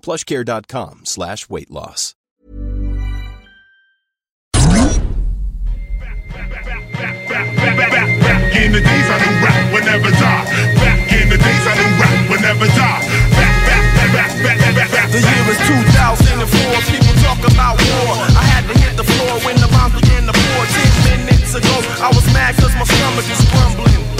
plushcare.com slash weight loss. Back in the days I knew rap would never die. Back in the days I knew rap would never die. Back, back, back, back, back, back, back. The year is 2004, people talk about war. I had to hit the floor when the bombs began to pour. Ten minutes ago, I was mad cause my stomach is grumbling.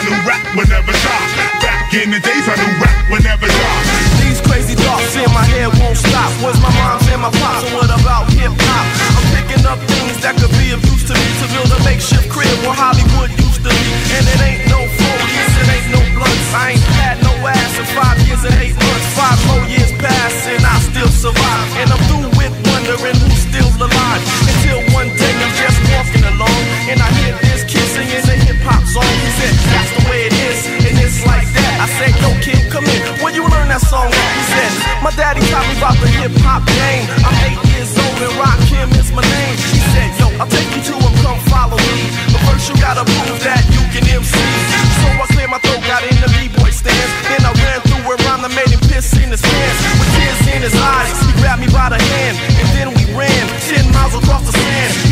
Knew rap would never die. Back in the days I knew rap would never die. These crazy thoughts in my head won't stop. Was my mom's and my pops, and what about hip hop? I'm picking up things that could be of use to me to build a makeshift crib where Hollywood used to be. And it ain't no folies, it ain't no blunts. I ain't had no ass in five years and eight months. Five more years pass and I still survive. And I'm through with wondering who's still alive. Until one day I'm just walking along and I hear song. He said, That's the way it is, and it's like that. I said, Yo, kid, come in. Where you learn that song? at?" He said, My daddy taught me about the hip hop game. I'm eight years old and Rock Kim is my name. He said, Yo, I'll take you to him, come follow me. But first you gotta prove that you can MC. So I cleared my throat, got in the b-boy stance. Then I ran through a rhyme that made him piss in his pants. With tears in his eyes, he grabbed me by the hand. And then we ran 10 miles across the sand.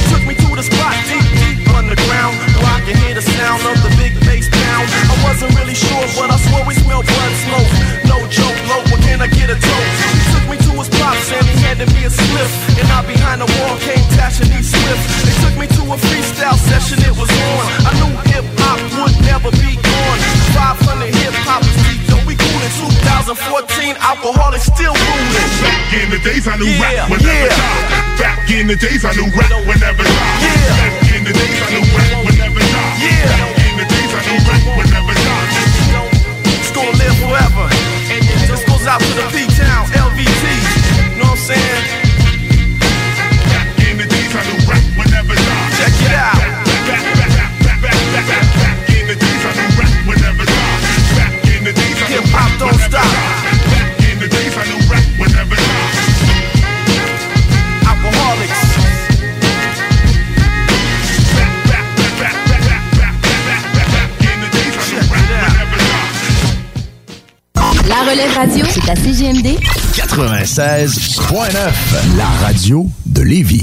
Wasn't really sure, but I swore we smelled blood smoke. No joke, low, but can I get a toast? He took me to his pops and he handed me a slip. And I behind the wall came dashing these swift. They took me to a freestyle session, it was on. I knew hip hop would never be gone. 500 hip hoppers deep, yo, we cool in 2014. Alcoholics still ruling. Back in the days I knew Yeah, rap would never yeah. die. Back in the days I knew rap would never die. Yeah. Back in the days I knew rap would never die. Yeah. Out relève radio, c'est à CGMD 96.9, la radio de Lévis.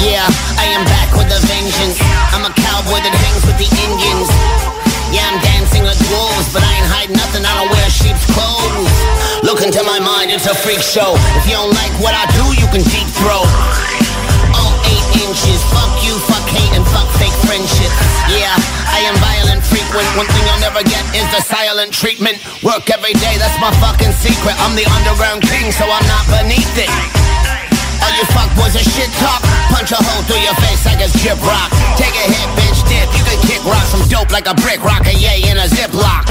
Yeah, I am back with a vengeance. I'm a cowboy that hangs with the Indians. Yeah, I'm dancing with wolves, but I ain't hiding nothing. I don't wear sheep's clothes. Look into my mind, it's a freak show. If you don't like what I do, you can deep throw. Fuck you, fuck hate, and fuck fake friendship. Yeah, I am violent, frequent. One thing you'll never get is the silent treatment. Work every day, that's my fucking secret. I'm the underground king, so I'm not beneath it. All you fuck fuckboys are shit talk. Punch a hole through your face like it's chip rock. Take a hit, bitch, dip. You can kick rocks. I'm dope like a brick rock, a yay in a ziplock.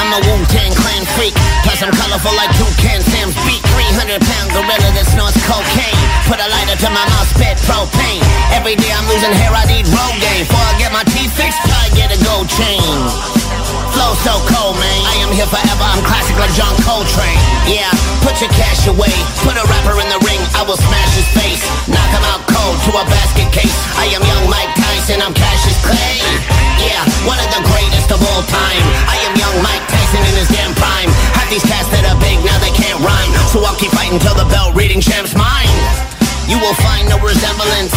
I'm a Wu-Tang clan freak. Plus I'm colorful like Toucan Sam's beat. 300 pound gorilla that snorts cocaine. Put a lighter to my mouth, spit propane. Every day I'm losing hair, I need Rogaine. Before I get my teeth fixed, try get a gold chain. Flow so cold, man. I am here forever. I'm classic like John Coltrane. Yeah, put your cash away. Put a rapper in the ring. I will smash his face. Knock him out cold to a basket case. I am young Mike Tyson. I'm Cassius Clay. Yeah, one of the greatest of all time. I am young Mike Tyson in his damn prime. Have these cats that are big, now they can't rhyme. So I'll keep fighting till the bell reading champ's mine. You will find no resemblance.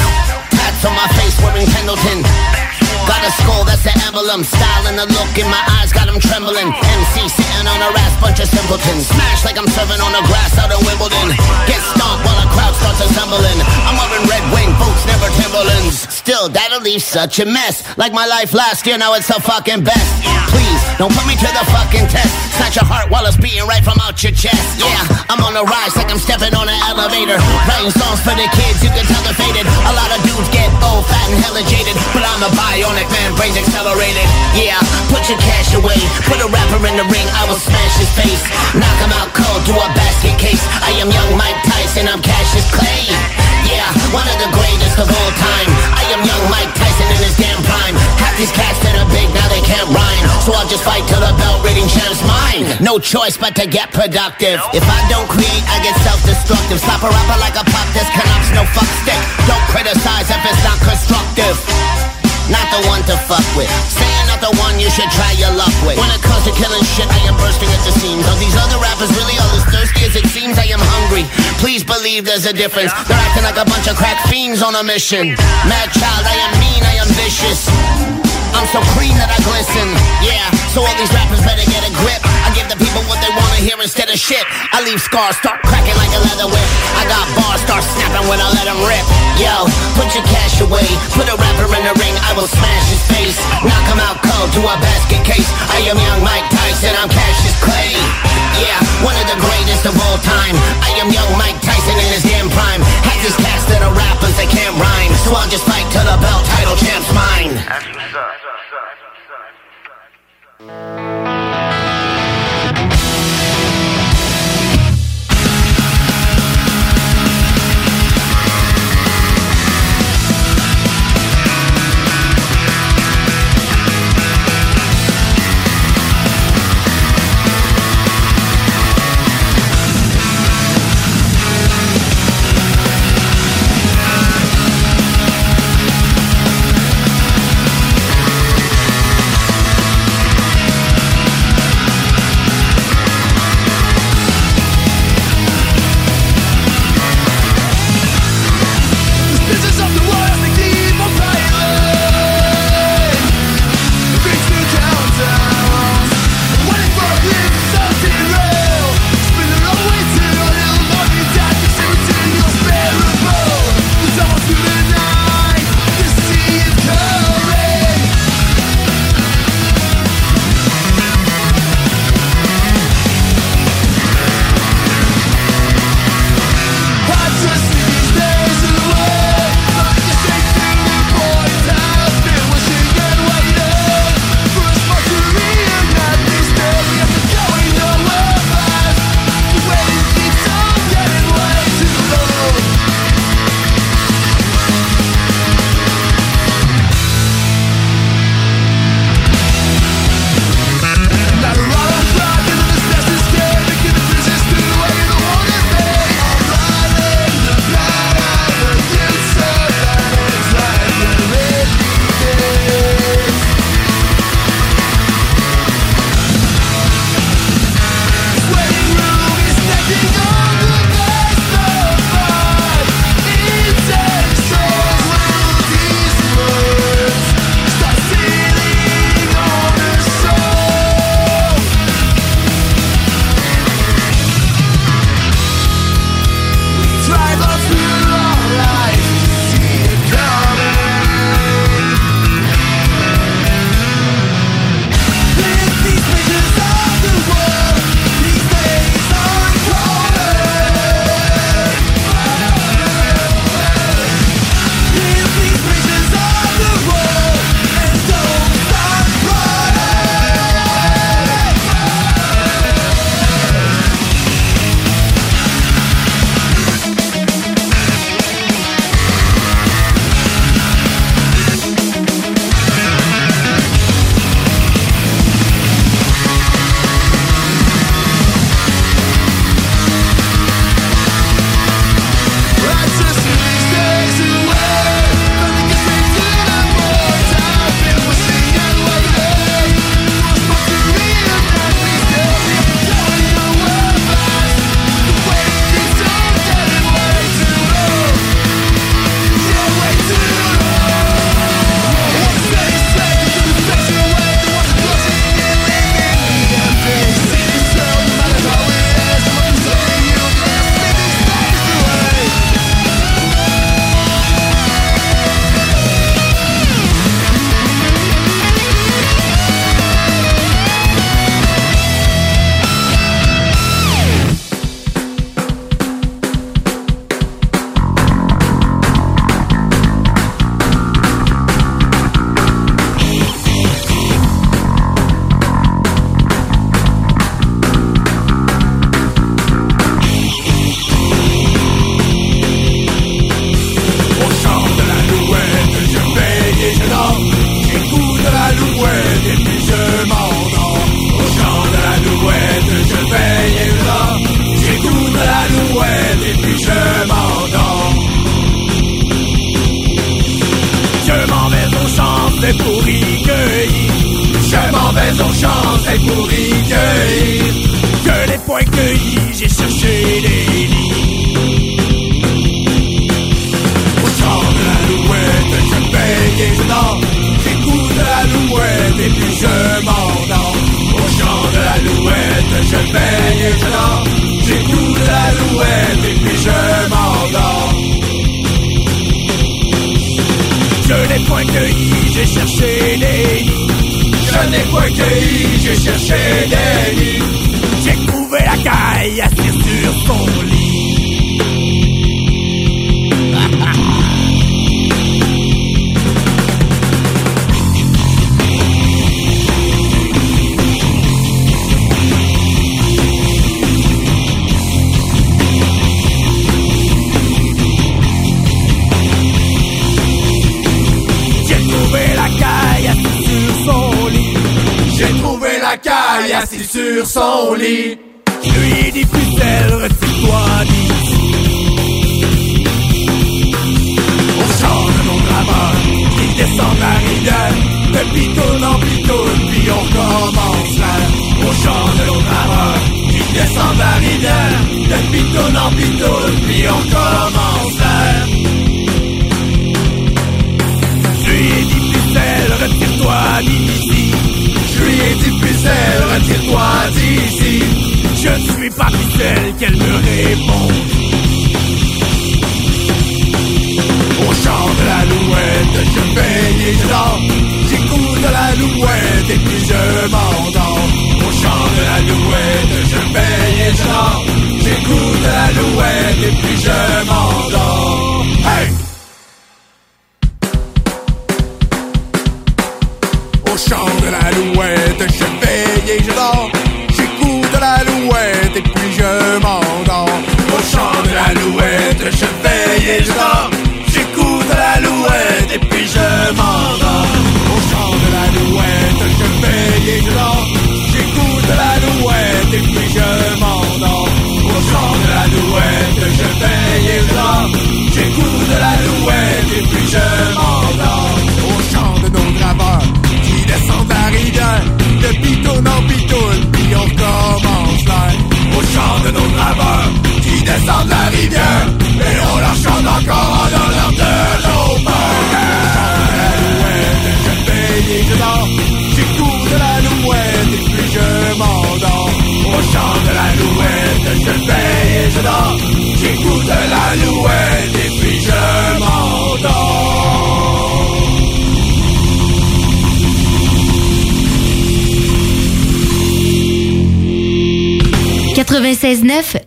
Tats on my face wearing Pendleton. Got a skull, that's the emblem. Style and the look in my eyes got him trembling. MC sitting on a ass, bunch of simpletons. Smash like I'm serving on the grass out of Wimbledon. Get stomped while a crowd starts assembling. I'm wearing red wing boots, never Timberlands. Still, that'll leave such a mess. Like my life last year, now it's the fucking best. Please, don't put me to the fucking test. Snatch your heart while it's beating right from out your chest. Yeah, I'm on the rise like I'm stepping on an elevator. Writing songs for the kids, you can tell they're faded. A lot of dudes get old, fat, and hella jaded. But I'm a bionic man, accelerated. Yeah, put your cash away. Put a rapper in the ring, I will smash his face. Knock him out cold do a basket case. I am young Mike Tyson, I'm Cassius Clay. Yeah, one of the greatest of all time. I am young Mike Tyson in his damn prime. Half these cats that are big, now they can't rhyme. So I'll just fight till the belt reading champ's mine. No choice but to get productive. If I don't create, I get self-destructive. Slap a rapper like a pop, this Canucks no fuck stick. Don't criticize if it's not constructive. Not the one to fuck with. Saying not the one you should try your luck with. When it comes to killing shit, I am bursting at the seams. Are these other rappers really all as thirsty as it seems? I am hungry. Please believe there's a difference. They're acting like a bunch of crack fiends on a mission. Mad child, I am mean, I am vicious. I'm so clean that I glisten. Yeah, so all these rappers better get a grip. I give the people what they wanna hear instead of shit. I leave scars, start cracking like a leather whip. I got bars, start snapping when I let them rip. Yo, put your cash away. Put a rapper in the ring, I will smash his face. Knock him out cold to a basket case. I am young Mike Tyson, I'm Cassius Clay. Yeah, one of the greatest of all time. I am young Mike Tyson in his damn prime. Half these cats that are rappers, they can't rhyme. So I'll just fight till the belt title champ's mine. Thank you.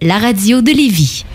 La radio de Lévis.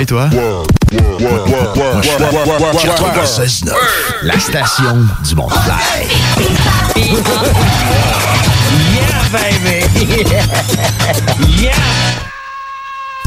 Fly, toi? 96.9, la station du monde fly. Yeah, baby! yeah!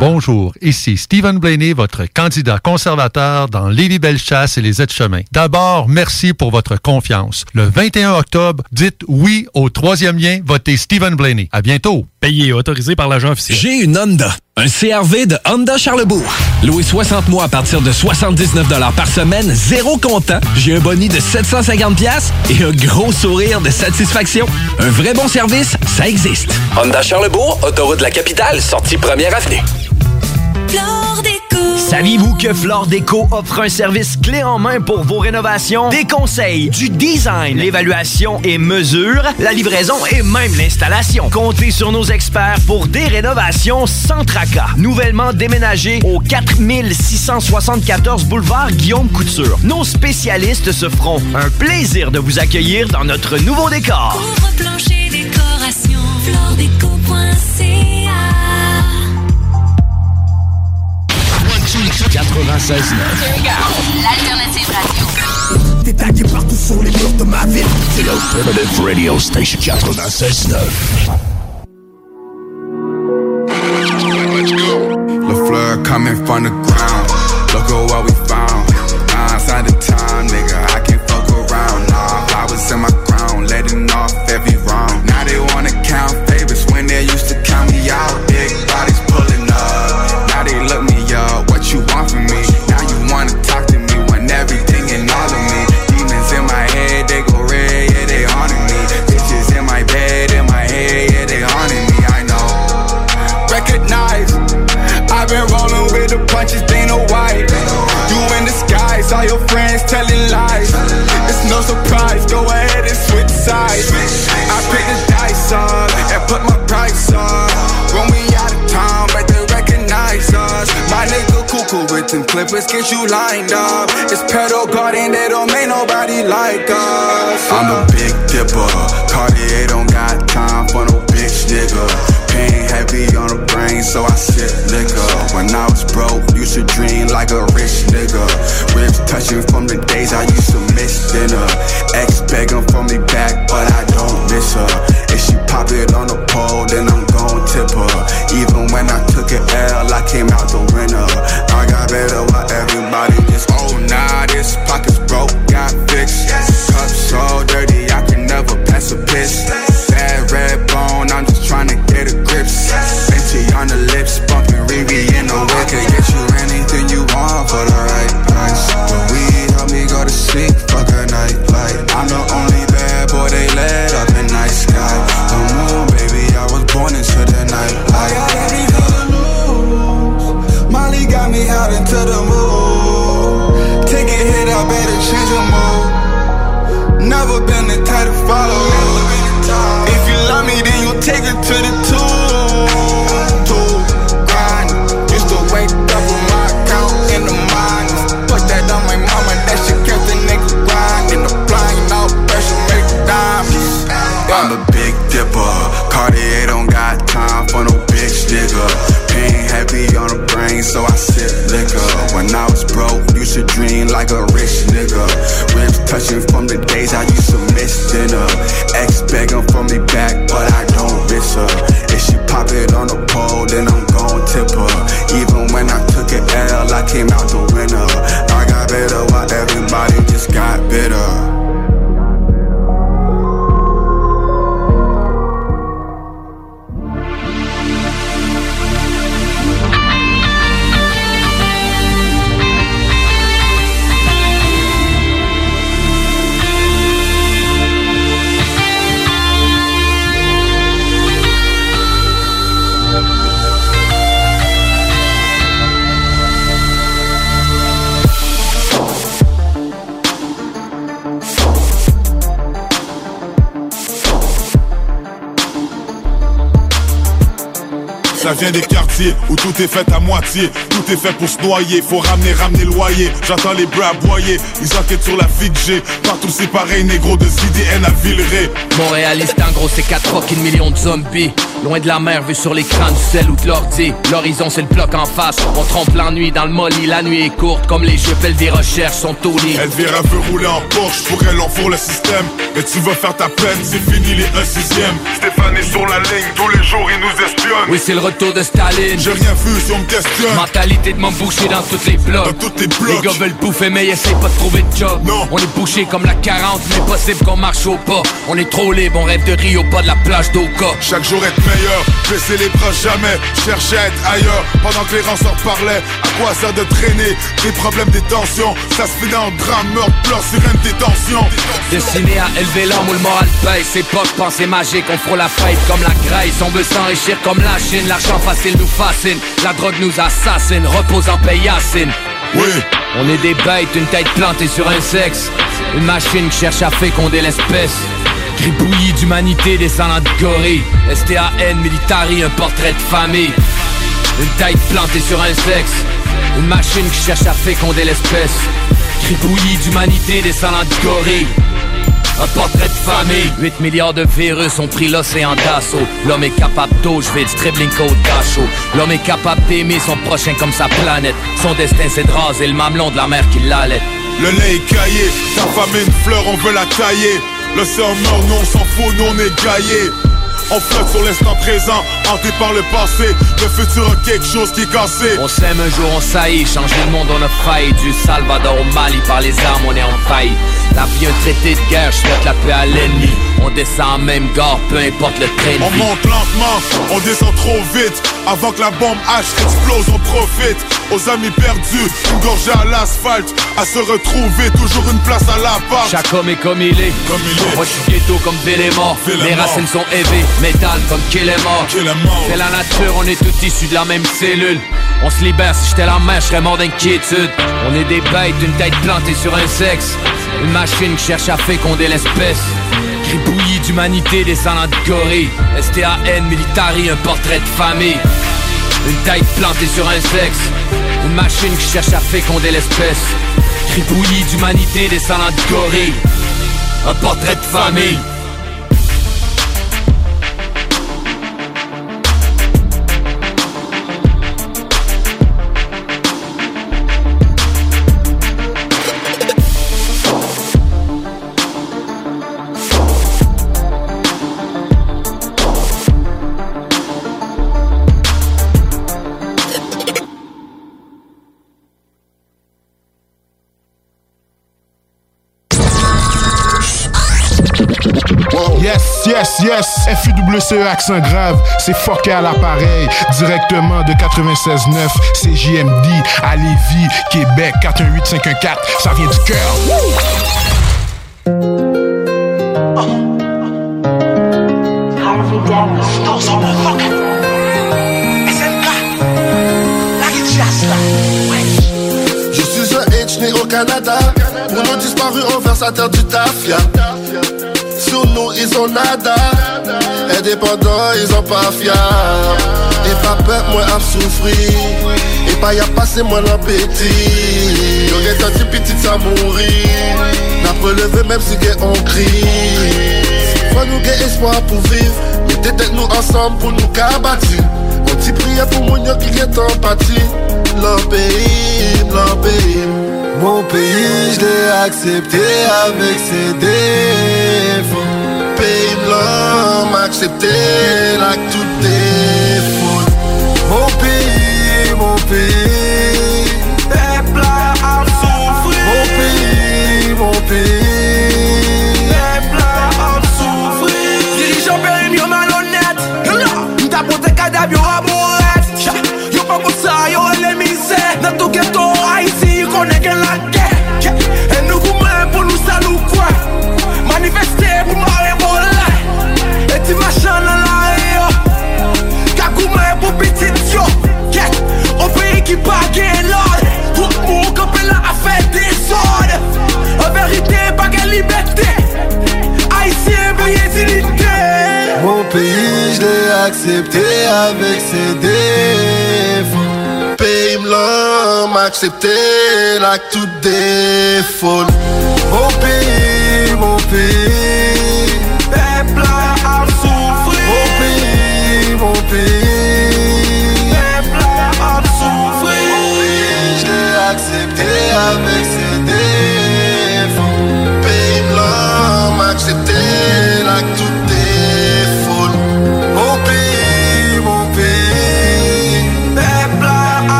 Bonjour, ici Stephen Blaney, votre candidat conservateur dans Lévis-Bellechasse et les aides-chemins. D'abord, merci pour votre confiance. Le 21 octobre, dites oui au troisième lien, votez Stephen Blaney. À bientôt. Payé et autorisé par l'agent officiel. J'ai une Honda, un CRV de Honda Charlebourg. Loué 60 mois à partir de 79 par semaine, zéro comptant. J'ai un boni de 750 pièces et un gros sourire de satisfaction. Un vrai bon service, ça existe. Honda Charlebourg, autoroute de la capitale, sortie première avenue. Saviez-vous que Flore Déco offre un service clé en main pour vos rénovations? Des conseils, du design, l'évaluation et mesure, la livraison et même l'installation. Comptez sur nos experts pour des rénovations sans tracas. Nouvellement déménagé au 4674 boulevard Guillaume Couture. Nos spécialistes se feront un plaisir de vous accueillir dans notre nouveau décor. floredeco.ca 96.9. L'alternative radio. Détaillé partout sur les murs de ma ville. C'est l'Alternative Radio Station 96.9. The flood coming from the ground. Look at what we found. Nine side of time, nigga. I can't fuck around. Nah, flowers in my all your friends telling lies. It's no surprise, go ahead and switch sides. I pick the dice up and put my price up. When we out of town, but they recognize us. My nigga cuckoo with them clippers, get you lined up. It's pedal guarding, they don't make nobody like us. I'm a big dipper, Cartier don't got time for no bitch nigga. Pain heavy on the brain, so I sip liquor. When I was broke, used to dream like a rich nigga. Ribs touching from the days I used to miss dinner. Ex begging for me back, but I don't miss her. If she pop it on the pole, then I'm gon' tip her. Even when I took an L, I came out the winner. I got better while everybody just, oh nah, this pocket's broke, got fixed. Cup so dirty, I can never pass a piss. Bad red bone, I'm just trying to on the lips, bumping Riri in the whip. Can get you anything you want for the right price. But we help me go to sleep, fuck a night light. I'm the only bad boy they let up in night sky. The moon, baby, I was born into the night light. I got to. Molly got me out into the mood. Take hit, I better change your mood. Never been the type to follow. If you love me, then you take it to the two. Brain, so I sip liquor. When I was broke, used to dream like a rich nigga. Ribs touching from the days I used to miss dinner. Ex begging for me back, vient des quartiers où tout est fait à moitié. Tout est fait pour se noyer. Faut ramener, ramener loyer. J'entends les bras aboyer. Ils enquêtent sur la fille que j'ai. Partout c'est pareil, négro de CDN à Villeray. Montréaliste en gros c'est 4 fucking millions de zombies Loin de la mer, vu sur l'écran du sel ou de l'ordi. L'horizon c'est le bloc en face. On trompe l'ennui dans le molly. La nuit est courte comme les jeux Pelle des recherches sont au lit. Elvira veut rouler en Porsche, pour elle on fourre le système. Mais tu vas faire ta peine, c'est fini les 1 sixième. Stéphane est sur la ligne, tous les jours il nous espionne. Oui c'est le retour de Staline. J'ai rien vu si on me questionne. Mentalité de m'emboucher dans toutes les blocs. Dans toutes les blocs. Les gars veulent bouffer mais ils essayent pas de trouver de job. Non. On est bouché comme la 40 mais possible qu'on marche au pas. On est trop libre, on rêve de Rio, pas de la plage d'Oka. Chaque jour être meilleur, les bras jamais. Chercher à être ailleurs, pendant que les ranceurs parlaient À quoi sert de traîner, des problèmes, des tensions. Ça se finit en drame, meurtre, pleurs, sirène, détention Destiné à élever l'homme où le moral paye C'est de pensée magique, on frôle la faille comme la graisse. On veut s'enrichir comme la Chine, l'argent facile nous fascine. La drogue nous assassine, repose en paix Yacine. Oui. On est des bêtes, une tête plantée sur un sexe. Une machine qui cherche à féconder l'espèce Gribouillis d'humanité descendant de gorille STAN, militari, un portrait de famille. Une tête plantée sur un sexe. Une machine qui cherche à féconder l'espèce. Gribouillis d'humanité descendant de gorille un portrait de famille. 8 milliards de virus ont pris l'océan d'assaut. L'homme est capable d'eau, je fais du dribbling code L'homme est capable d'aimer son prochain comme sa planète. Son destin c'est de raser le mamelon de la mer qui l'allait. Le lait est caillé, ta femme est une fleur, on veut la tailler L'océan meurt, nous on s'en fout, nous on est gaillés on flotte sur l'instant présent, hanté par le passé. Le futur a quelque chose qui est cassé. On s'aime un jour, on saillit, changer le monde on a failli. Du Salvador au Mali, par les armes on est en faille La vie un traité de guerre, je souhaite la paix à l'ennemi. On descend en même gare, peu importe le train On monte lentement, on descend trop vite. Avant que la bombe H explose, on profite. Aux amis perdus, une gorgée à l'asphalte. À se retrouver, toujours une place à la part Chaque homme est comme il est, Comme il est. Moi je suis ghetto comme est Les racines sont élevées, métal comme Kill est mort. C'est la nature, on est tous issus de la même cellule. On se libère, si j'étais la main, je serais mort d'inquiétude. On est des bêtes, une tête plantée sur un sexe. Une machine qui cherche à féconder l'espèce. Gribouillis d'humanité descendant de gorille. STAN, militari, un portrait de famille. Une tête plantée sur un sexe. Une machine qui cherche à féconder l'espèce. Gribouillis d'humanité descendant de gorille. Un portrait de famille yes. FUWCE accent grave. C'est fucké à l'appareil. Directement de 96.9 CJMD à Lévis, Québec 418-514. Ça vient du cœur. Je suis un H né au Canada. Pour nos disparus, on verse à terre du tafia. Nous, ils ont nada. Indépendants, ils ont pas fiable. Et pas peur, moi, à souffrir. Et pas y a passé, moi, l'appétit. Y'aurait tant de petite ça mourir. N'a pas levé, même si on crie. Faut nous gagner espoir pour vivre. Mettez tête nous ensemble pour nous cabattre. On dit prière pour mon yo qui est. Leur pays, leur pays. Mon pays, je l'ai accepté avec ses défauts. Pays blanc, m'accepter là que tout est faux. Mon pays, mon pays. Peuple à souffrir. Mon pays, mon pays. Peuple à souffrir. Dirigeant yo malhonnête M'ta pote kadab yo accepté avec ses défauts. Paye l'homme accepté là tout défaut. Mon pays, mon pays.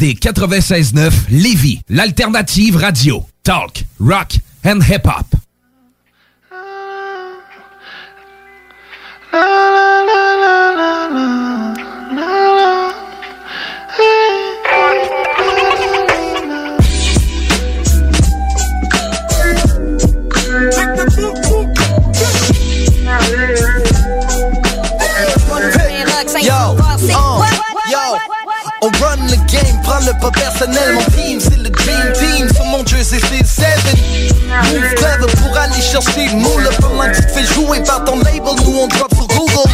CJMD 96.9 Lévis, l'alternative radio. Talk, rock and hip-hop. Game, prends le pas personnel, mon team c'est le dream team, sur mon jeu c'est 7 Move clever pour aller chercher le moule, pendant que tu te fais jouer par ton label, nous on drop sur Google.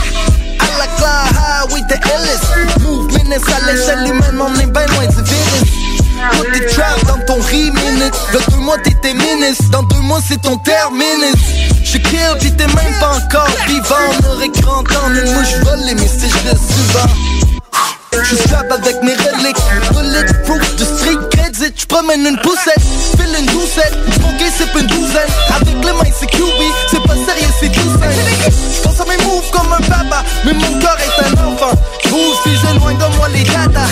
À la claire, highway de Ellis, move menace à l'échelle humaine, on est ben loin du virus. Put tes trap dans ton re-minute Dans deux mois t'étais ministre Dans deux mois c'est ton terminus. J'suis kill t'es même pas encore vivant. On aurait 30 ans mais moi j'vole les messages de souvent J'suis strap avec mes reliques. Bulletproof de street credit. J'promène une poussette File une doucette. Smoker c'est une douzaine. Avec les mains c'est QB C'est pas sérieux c'est tout simple. J'pense à mes moves comme un papa Mais mon corps est un enfant. J'bouge puis j'éloigne de moi les data.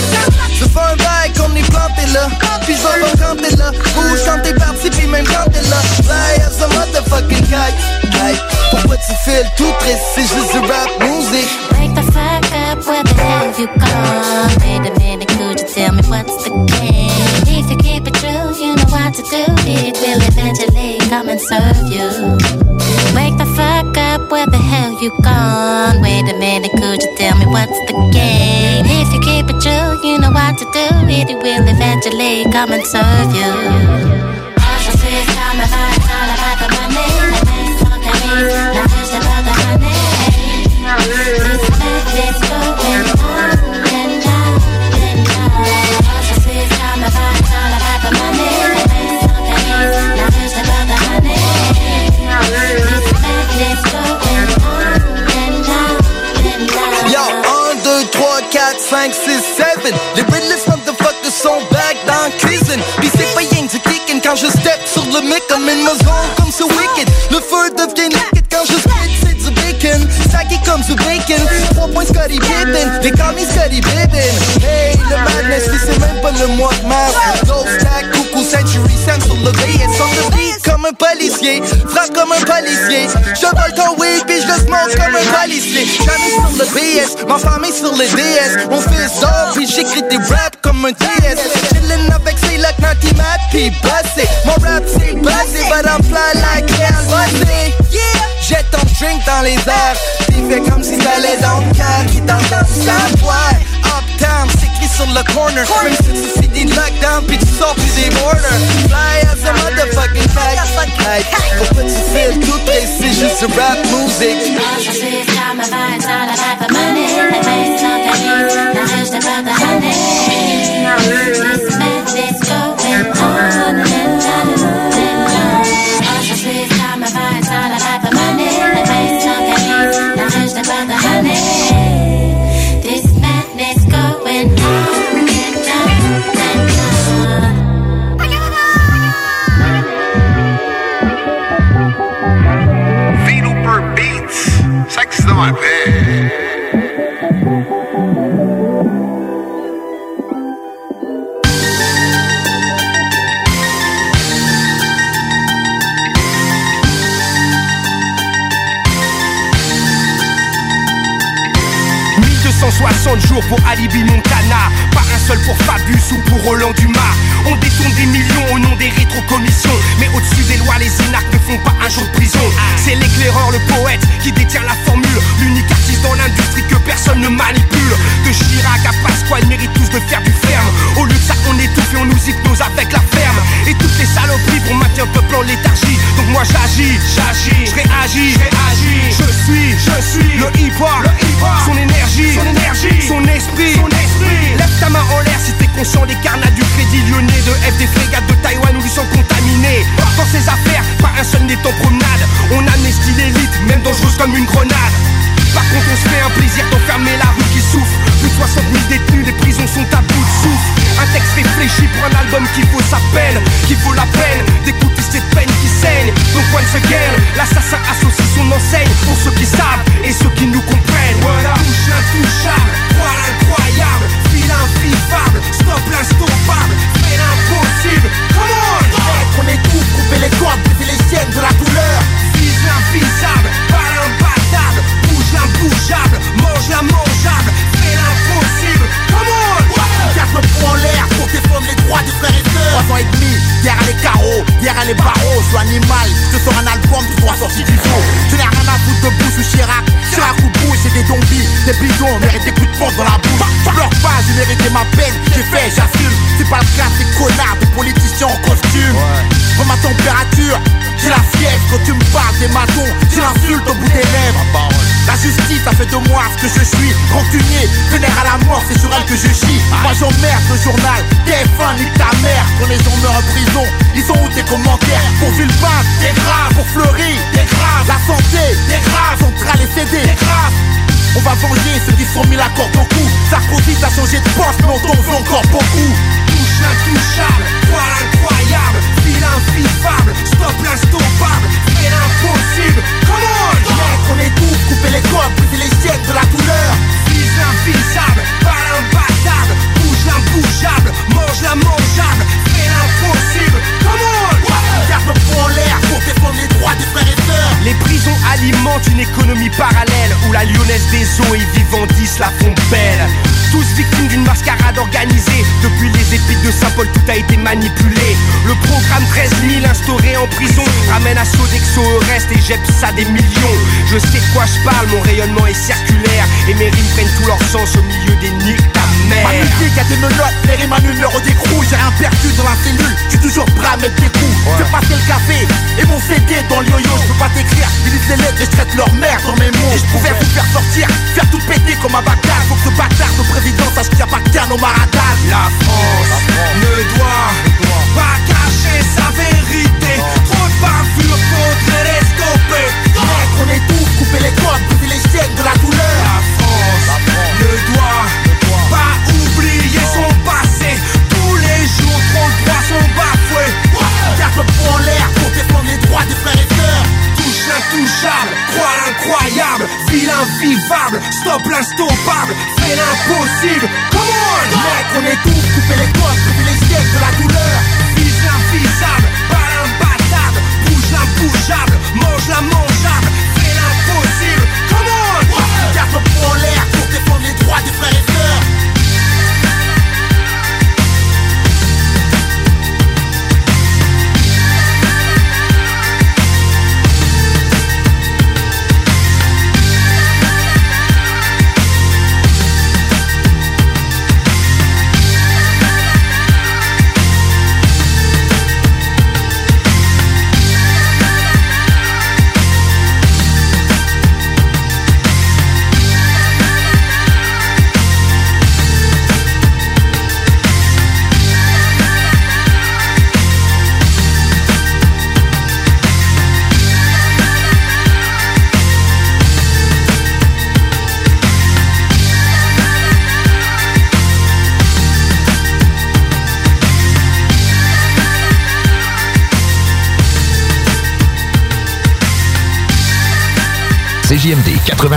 Je fais un bail qu'on est planté là. Puis j'vais pas quand t'es là. Bouge quand t'es parti puis même quand t'es là. Fly as a motherfucking Kite Pourquoi tu files tout triste? C'est juste du rap music fuck up, where the hell you gone? Wait a minute, could you tell me what's the game? If you keep it true, you know what to do. It will eventually come and serve you. Wake the fuck up, where the hell you gone? Wait a minute, could you tell me what's the game? If you keep it true, you know what to do. It will eventually come and serve you. All I see is time it's all about the money. The man's talking me, not just about the honey. 6, 7 Les realest motherfuckers sont back dans la cuisine Pis c'est pas rien du kickin' quand je step sur le mic comme une maison comme c'est wicked. Le feu devient liquide quand je spit, c'est du bacon. Stacky comme du bacon. 3 points Scotty Pippen. Call me Scotty Pippen. Hey, le madness, c'est même pas le mois de century, Sam sur le BS On the beat comme un policier. Frappe comme un policier. Je vole ton weed pis je le smoke comme un policier. Jamais sur le BS, ma famille sur les DS On fait ça pis j'écris des raps comme un TS Chillin' avec ces locs Naughty Mad pis bossé Mon rap c'est bossé but I'm fly like Bossé Yeah Jette ton drink dans les airs. Pis fais comme si t'allais dans le calme Qui t'entend savoir Uptown, c'est écrit sur le corner. Même si tu finis de lockdown Pis tu sors plus des borders. Fly as a motherfucking kite. Pourquoi tu files tout et c'est juste du rap music. All about the money. 60 jours pour Alibi Montana. Pas un seul pour Fabius ou pour Roland Dumas. On détourne des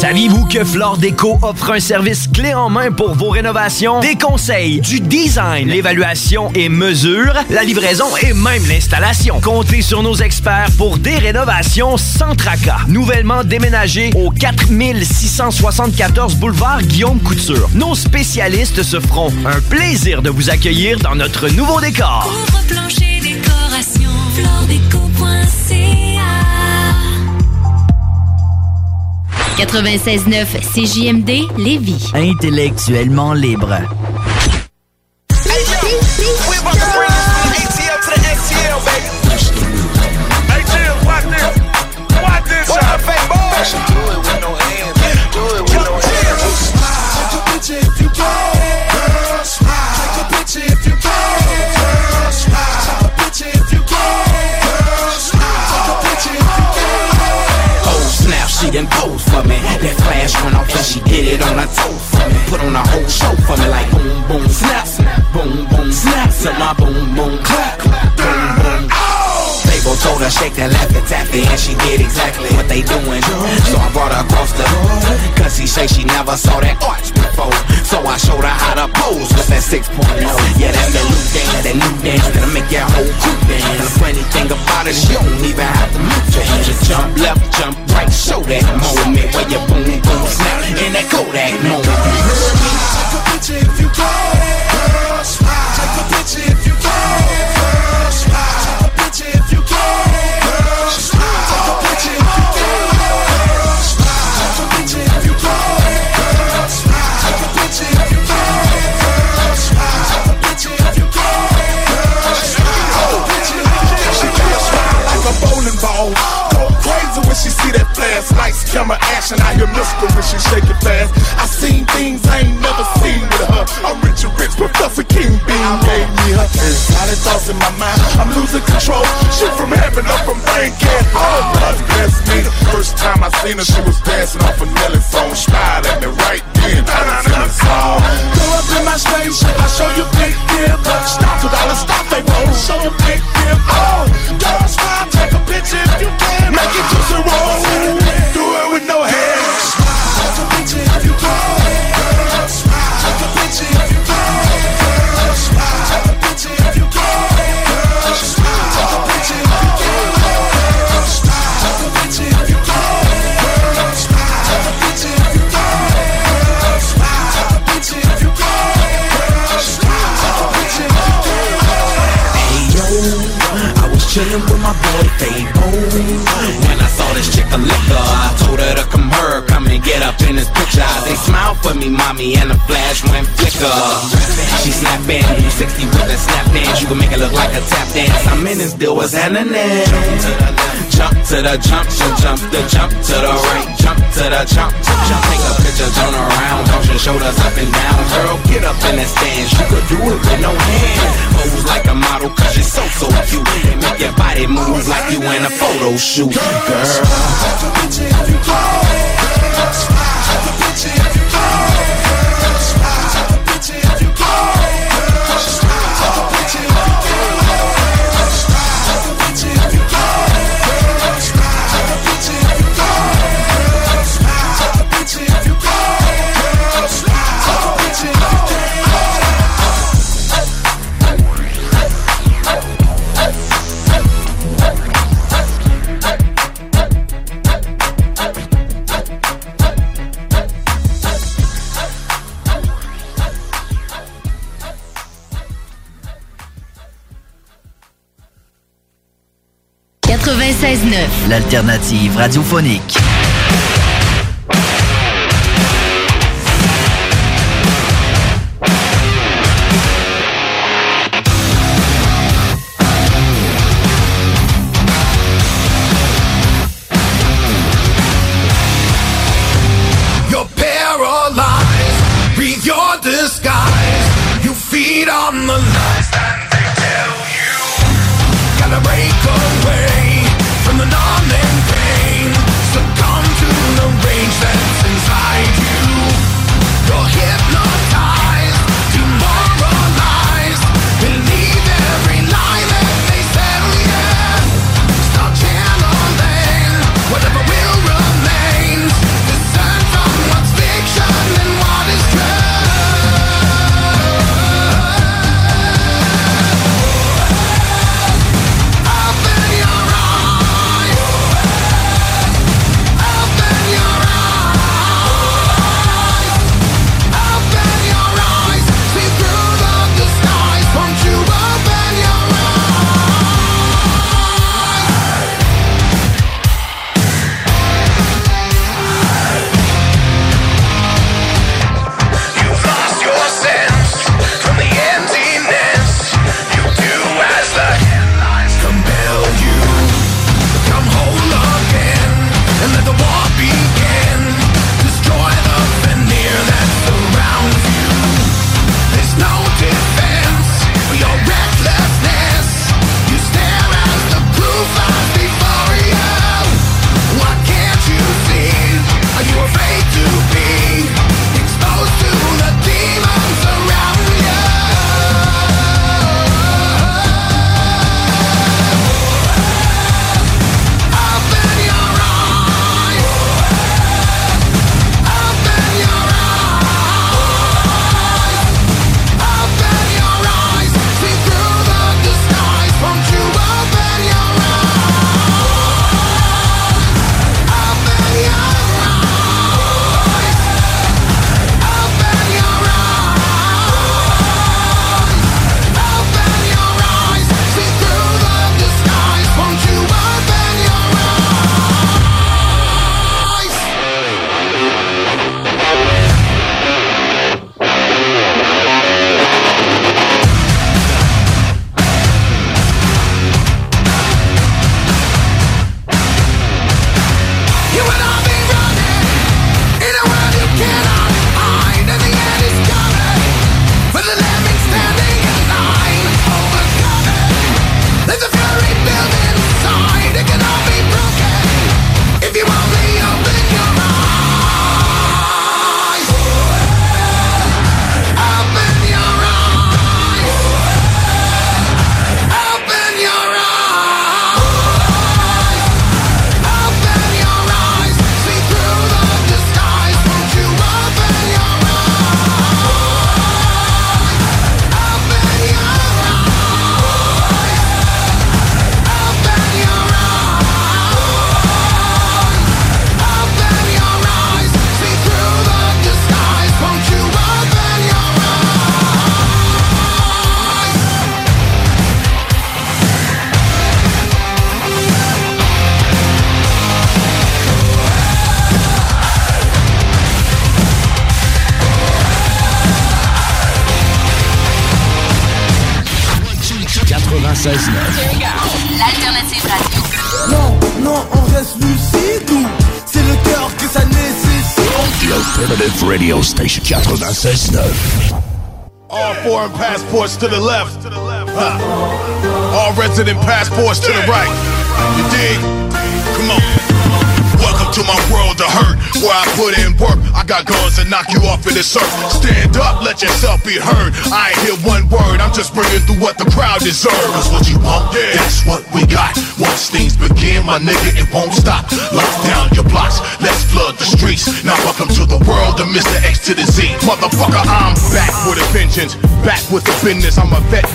Saviez-vous que Flore Déco offre un service clé en main pour vos rénovations? Des conseils, du design, l'évaluation et mesure, la livraison et même l'installation. Comptez sur nos experts pour des rénovations sans tracas. Nouvellement déménagé au 4674 boulevard Guillaume Couture. Nos spécialistes se feront un plaisir de vous accueillir dans notre nouveau décor. Décoration, 96.9 CJMD Lévis. Intellectuellement libre. And she did it on her toe for me. Put on a whole show for me like boom boom snap, snap, boom boom snap. So my boom boom clap, clap, boom boom. Told her shake that laffy taffy and she did exactly what they doing. So I brought her across the cause she say she never saw that arch before. So I showed her how to pose with that 6.0. Yeah, that's the new dance, that new dance that'll make your whole crew dance. The funny thing about it, she don't even have to move your hands. Just jump left, jump right, show that moment where you boom boom snap in that Kodak moment. Take a picture if you can. Camera, action. I hear Mr. when she shake it fast. I seen things I ain't never seen with her. I'm rich and rich, Professor King Bean gave me her. Exotic thoughts in my mind. I'm losing control. Shit from heaven up from brain can't hold. God bless me. The first time I seen her, she was dancing off a Nelly song. Smiled at me right then. I was in a song. Go up in my spaceship, I show you big deal. Stop to dollar, stop, they won't show you big deal. Oh, girl, smile, take a picture if you can. Make it just a When I saw this chick a liquor, I told her to come her, come and get up in this picture. They smiled for me, mommy, and the flash went flicker. She snapping, 60 with a snap dance, you can make it look like a tap dance. I'm in this deal, what's happening? Jump to the jump, jump, jump, the jump to the right, jump to the jump, jump. Take a picture, turn around, toss your shoulders up and down. Girl, get up in that stance, you could do it with no hand. Pose like a model, cause you're so, so cute. And make your body move like you in a photo shoot, girl. girl. L'alternative radiophonique.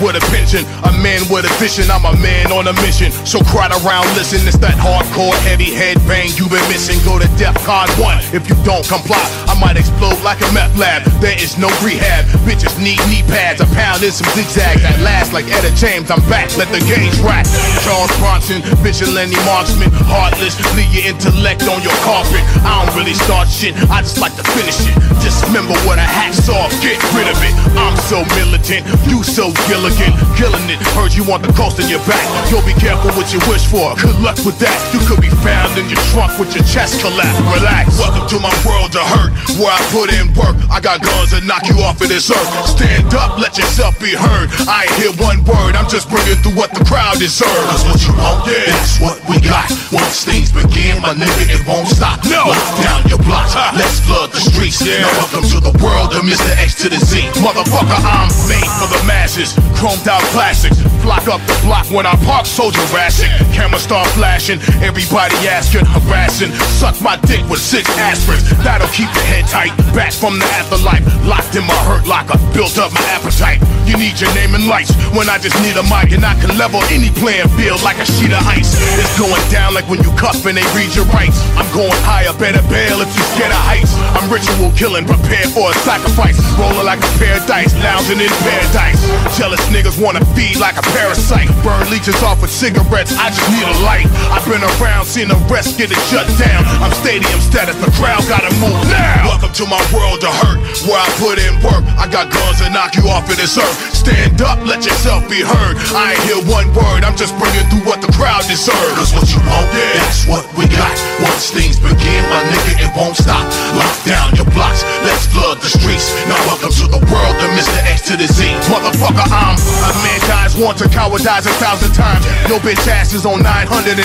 with a pension, a man with a vision. I'm a man on a mission. So crowd around, listen. It's that hardcore, heavy headbang you've been missing. Go to death, CON 1 if you don't comply. I might explode like a meth lab. There is no rehab. Bitches need knee pads. I pound in some zigzags that last like Etta James. I'm back. Let the game rack. Charles Bronson, vigilante marksman, heartless. Leave your intellect on your carpet. I don't really start shit. I just like to finish it. Dismember what I hacksaw. Get rid of it. I'm so militant. You so Gilligan. Killing it. Heard you want the cost in your back. You'll be careful what you wish for. Good luck with that. You could be found in your trunk with your chest collapsed. Relax. Welcome to my world of hurt where I put in work. I got guns that knock you off of this earth. Stand up, let yourself be heard. I ain't hear one word, I'm just bringing through what the crowd deserves. Cause what you want, yeah, that's what we got. Once things begin, my nigga, it won't stop. No. Lock down your blocks, let's flood the streets. Yeah. Now welcome to the world of Mr. X to the Z. Motherfucker, I'm made for the masses. Chromed out classics. Flock up the block when I park soldier rashing. Camera start flashing, everybody asking, harassing. Suck my dick with six aspirins. That'll keep your head tight. Back from the afterlife. Locked in my hurt locker. Built up my appetite. You need your name and lights. When I just need a mic and I can level any playing field like a sheet of ice. It's going down like when you cuff and they read your rights. I'm going higher, better bail if you scared of heights. I'm ritual killing, prepared for a sacrifice. Rolling like a pair of dice, lounging in paradise. Jealous niggas wanna feed like a parasite. Burn leeches off with cigarettes, I just need a light. I've been around, seen the rest get it shut down. I'm stadium status, the crowd gotta move now. Welcome to my world of hurt, where I put in work. I got guns that knock you off of this earth. Stand up, let yourself be heard. I ain't hear one word, I'm just bringing through what the crowd deserves. Cause what you want, yeah, that's what we got. Once things begin, my nigga, it won't stop. Lock down your blocks, let's flood the streets. Now welcome to the world of Mr. X to the Z. Motherfucker, I'm a man dies once, a coward dies a thousand times. Your bitch ass is on 999.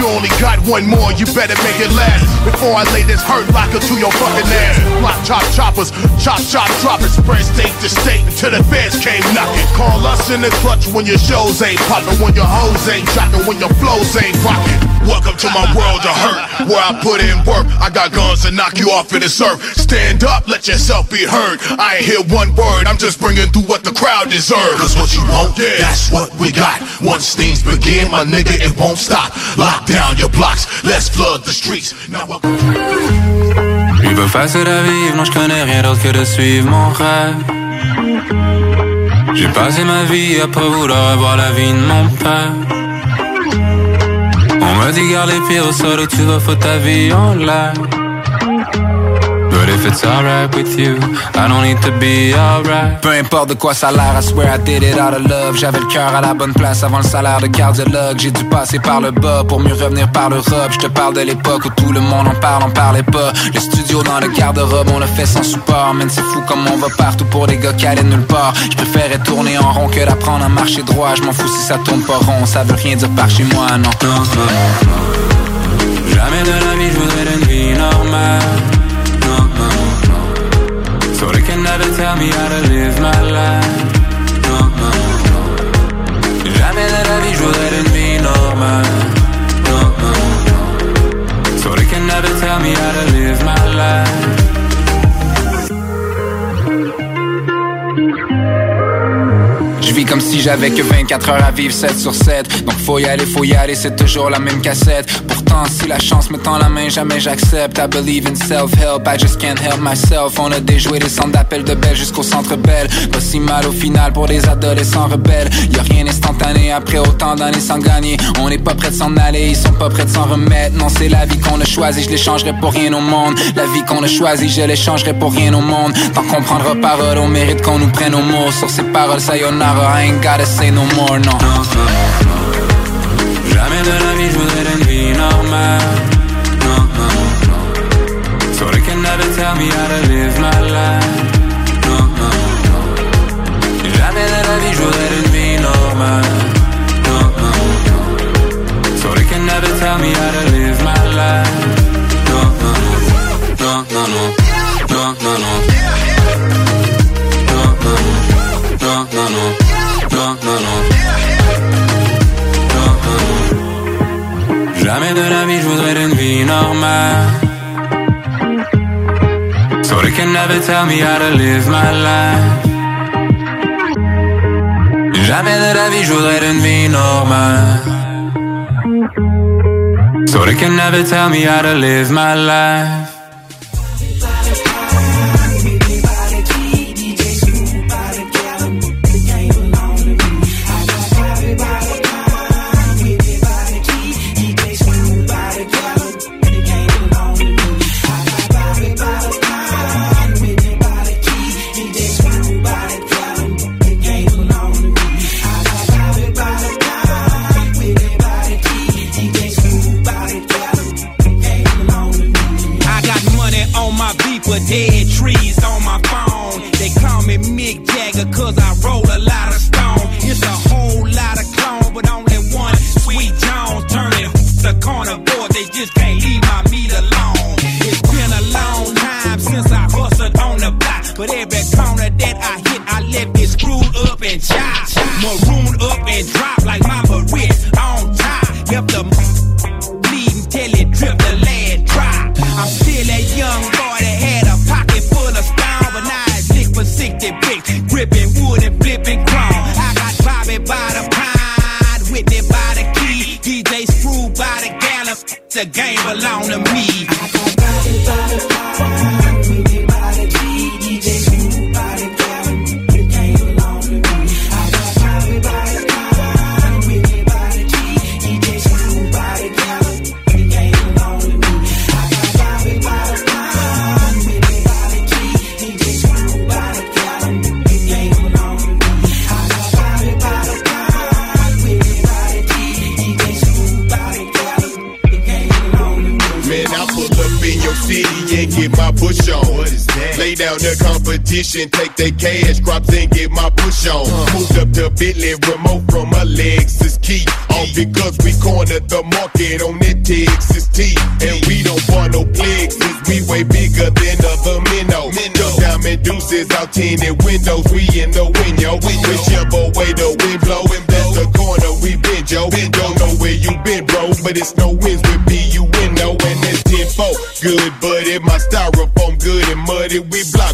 You only got one more, you better make it last. Before I lay this hurt locker to your fucking ass. Block chop choppers, chop chop droppers, spread state to state until the feds came knocking. Call us in the clutch when your shows ain't popping, when your hoes ain't dropping, when your flows ain't rocking. Welcome to my world of hurt, where I put in work. I got guns to knock you off of this earth. Stand up, let yourself be heard. I ain't hear one word, I'm just bringing through what the crowd deserves. Cause what you want, yeah, that's what we got. Once things begin, my nigga, it won't stop. Lock down your blocks, let's flood the streets. Now welcome. Il peut facile à vivre, non je connais rien d'autre que de suivre mon rêve. J'ai passé ma vie pas vouloir avoir la vie de mon père. On m'a dit garde les pieds au sol ou tu vas foutre ta vie en l'air. But if it's alright with you, I don't need to be alright. Peu importe de quoi ça a l'air, I swear I did it out of love. J'avais le cœur à la bonne place avant le salaire de cardiologue. J'ai dû passer par le bas pour mieux revenir par l'Europe. Je te parle de l'époque où tout le monde en parle, on parlait pas. Le studio dans le garde-robe, on le fait sans support. Man, c'est fou comme on va partout pour des gars qui allaient nulle part. Je préférais tourner en rond que d'apprendre à marcher droit. Je m'en fous si ça tourne pas rond, ça veut rien dire par chez moi, non. Non, non, non. Jamais de la vie je voudrais une vie normale. Tell me how to live my life. No, no, no. Jamais de la vie une vie normale. No, no, no. So they can never tell me how to live my life. Comme si j'avais que 24 heures à vivre 7 sur 7 Donc faut y aller, faut y aller, c'est toujours la même cassette. Pourtant si la chance me tend la main, jamais j'accepte. I believe in self-help, I just can't help myself. On a déjoué les centres d'appel de belle jusqu'au centre belle Pas si mal au final pour des adolescents rebelles. Y'a rien instantané après autant d'années sans gagner. On n'est pas prêt de s'en aller, ils sont pas prêts de s'en remettre. Non c'est la vie qu'on a choisie, je l'échangerai pour rien au monde. La vie qu'on a choisie, je l'échangerai pour rien au monde. Tant qu'on prendra parole, on mérite qu'on nous prenne au mot. Sur ces paroles, sayonara, I ain't gotta say no more, no Jamais de la vie je voudrais une vie normale. No, no, no. So they can never tell me how to live my life. No, no, no. Jamais de la vie je voudrais une vie normale. No, no, no. So they can never tell me how to live my life. No, no, no. No, no, no. No, no, no. No, no, no. No, no, no. Jamais de la vie je voudrais une vie normale. So they can never tell me how to live my life. Jamais de la vie je voudrais une vie normale. So they can never tell me how to live my life. Competition, take their cash crops and get my push on. Moved up the Bentley remote from my Lexus key. All because we cornered the market on that Texas T. And we don't want no plexus, we way bigger than other minnow. Jump diamond deuces out tinted windows, we in the window. we Whichever way the wind blowing, that's the corner we been, Joe. Don't know where you been, bro, but it's no wins with me, you win, and it's 10 Good, in my styrofoam, good and muddy, we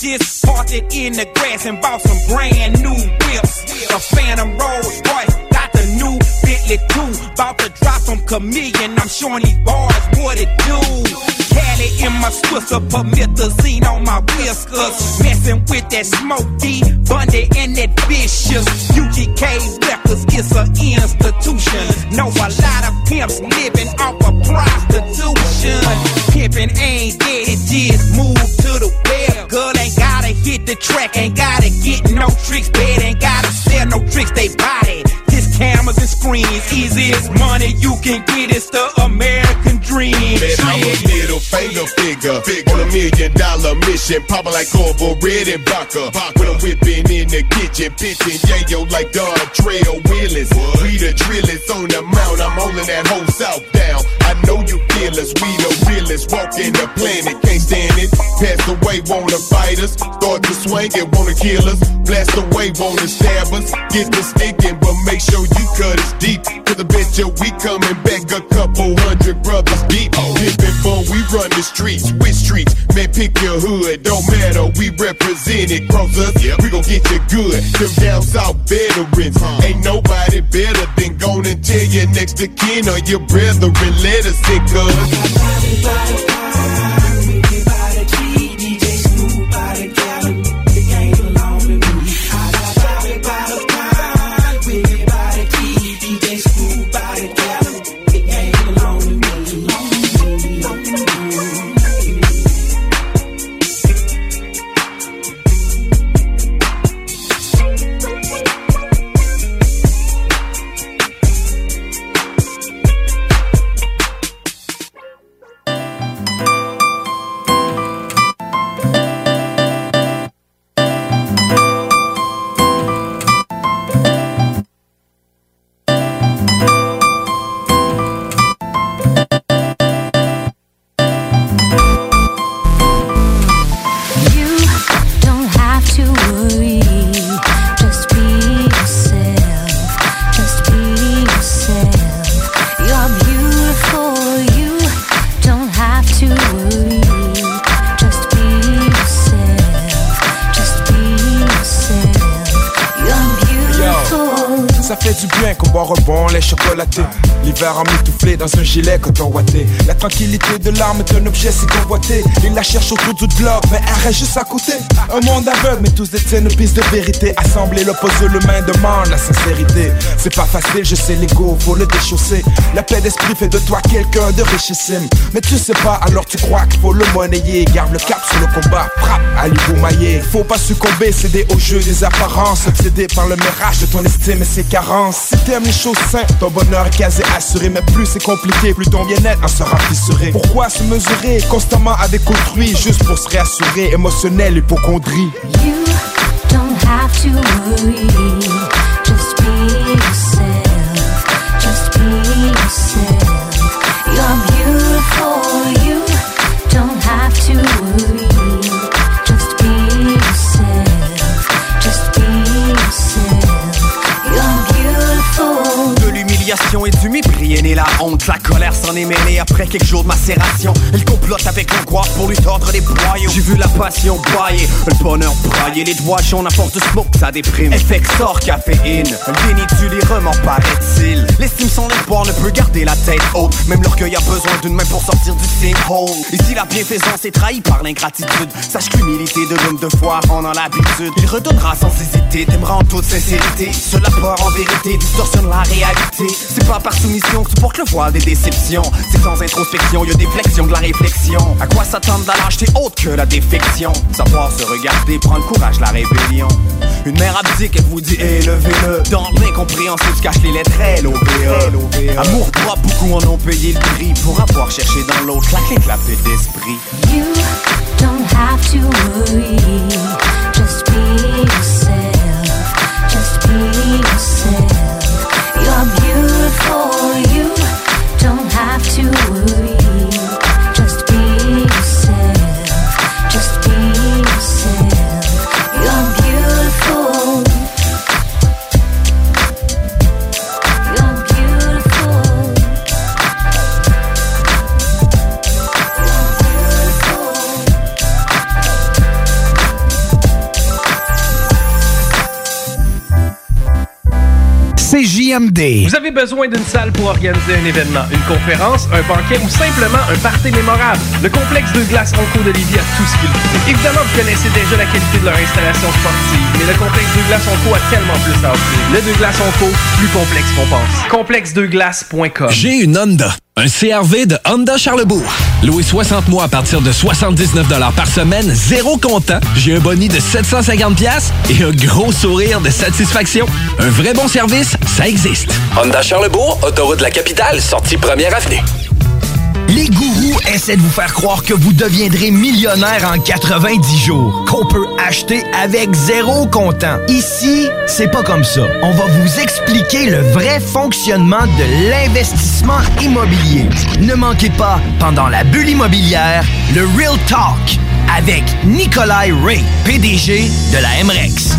just parked it in the grass and bought some brand new whips. A Phantom Rolls Royce, got the new Bentley too. About to drop some chameleon, I'm showing these boys what it do. Cali in my Swisser, promethazine on my whiskers. Messing with that Smoke D, Bundy and that Vicious. UGK Records is an institution. Know a lot of pimps living off of prostitution. Pimping ain't dead, it just moved to the web. Girl ain't gotta hit the track, ain't gotta get no tricks. Bed ain't gotta sell no tricks, they body. Cameras and screens, easiest money you can get is the American dream. Man, I'm a middle finger figure on a million dollar mission, popping like Corvo, Red and Baca. When I'm whipping in the kitchen, pitching yayo like Don Trail Willis. We the drillers on the mount, I'm holding that whole South down. I know you feel us, we the realest, walking the planet, can't stand it. Pass away, wanna fight us, start to swing and wanna kill us. Blast away, wanna stab us, get the sticking, but make sure you cut us deep. Cause I bet you we coming back a couple hundred brothers deep. Pimpin' phone, we run the streets, which streets? Man, pick your hood, don't matter, we represent it. Cross us, yeah. we gon' get you good. Them down south veterans, ain't nobody better than gon' and tell your next to kin or your brethren. Let us us. boire reality. L'hiver en mitouflé dans un gilet coton ouaté. La tranquillité de l'âme est un objet si convoité. Il la cherche autour du globe, mais elle reste juste à côté. Un monde aveugle, mais tous détiennent une piste de vérité. Assembler l'opposé, le main demande la sincérité. C'est pas facile, je sais, l'ego, faut le déchausser. La paix d'esprit fait de toi quelqu'un de richissime. Mais tu sais pas, alors tu crois qu'il faut le monnayer. Garde le cap sur le combat, frappe à maillé. Faut pas succomber, céder au jeu des apparences. Obsédé par le mirage de ton estime et ses carences. Si t'aimes les choses simples, ton bonheur est quasi Mais plus c'est compliqué, plus ton bien-être en sera fissuré. Pourquoi se mesurer constamment avec autrui? Juste pour se réassurer? Émotionnel, hypochondrie. You don't have to worry. Just be s'en est mêlée après quelques jours de macération. Elle complote avec l'angoisse pour lui tordre les boyaux. J'ai vu la passion bailler, le bonheur brailler. Les doigts jaunes à force de smoke, ça déprime. Effet sort caféine, déni tue les remords, paraît-il. L'estime sans espoir ne peut garder la tête haute. Même l'orgueil a besoin d'une main pour sortir du sinkhole. Et si la bienfaisance est trahie par l'ingratitude, sache qu'humilité de l'homme de foi en a l'habitude. Il redonnera sans hésiter, t'aimera en toute sincérité. Cela part en vérité, distorsionne la réalité. C'est pas par soumission que tu portes le voile des déceptions. C'est sans introspection, y a des flexions de la réflexion. À quoi s'attendre l'âge, t'es autre que la défection. Savoir se regarder, prendre courage, la rébellion. Une mère abdique, elle vous dit élevez-le. Dans l'incompréhension, tu caches les lettres L, O, V, E. Amour propre, beaucoup en ont payé le prix pour avoir cherché dans l'autre la clé de la paix d'esprit. CJMD. Vous avez besoin d'une salle pour organiser un événement, une conférence, un banquet ou simplement un party mémorable. Le complexe de glace Onco de Lévis a tout ce qu'il faut. Évidemment, vous connaissez déjà la qualité de leur installation sportive, mais le complexe de glace Onco a tellement plus à offrir. Le de glace Onco, plus complexe qu'on pense. Complexedeglace.com. J'ai une Honda. Un CRV de Honda Charlebourg. Loué 60 mois à partir de 79 par semaine, zéro comptant. J'ai un boni de 750$ piastres et un gros sourire de satisfaction. Un vrai bon service, ça existe. Honda Charlebourg, autoroute de la capitale, sortie première avenue. Les gourous essaient de vous faire croire que vous deviendrez millionnaire en 90 jours, qu'on peut acheter avec zéro comptant. Ici, c'est pas comme ça. On va vous expliquer le vrai fonctionnement de l'investissement immobilier. Ne manquez pas, pendant la bulle immobilière, le Real Talk avec Nikolai Ray, PDG de la MREX.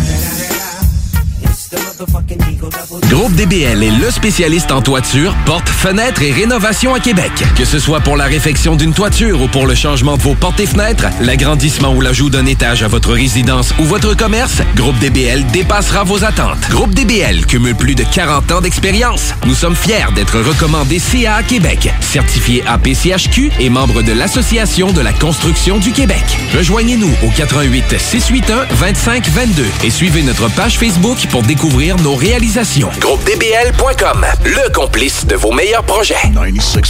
Groupe DBL est le spécialiste en toiture, portes, fenêtres et rénovation à Québec. Que ce soit pour la réfection d'une toiture ou pour le changement de vos portes et fenêtres, l'agrandissement ou l'ajout d'un étage à votre résidence ou votre commerce, Groupe DBL dépassera vos attentes. Groupe DBL cumule plus de 40 ans d'expérience. Nous sommes fiers d'être recommandés CA Québec, certifié APCHQ et membre de l'Association de la construction du Québec. Rejoignez-nous au 88 681 25 22 et suivez notre page Facebook pour découvrir nos réalisations. GroupeDBL.com, le complice de vos meilleurs projets. 96.9.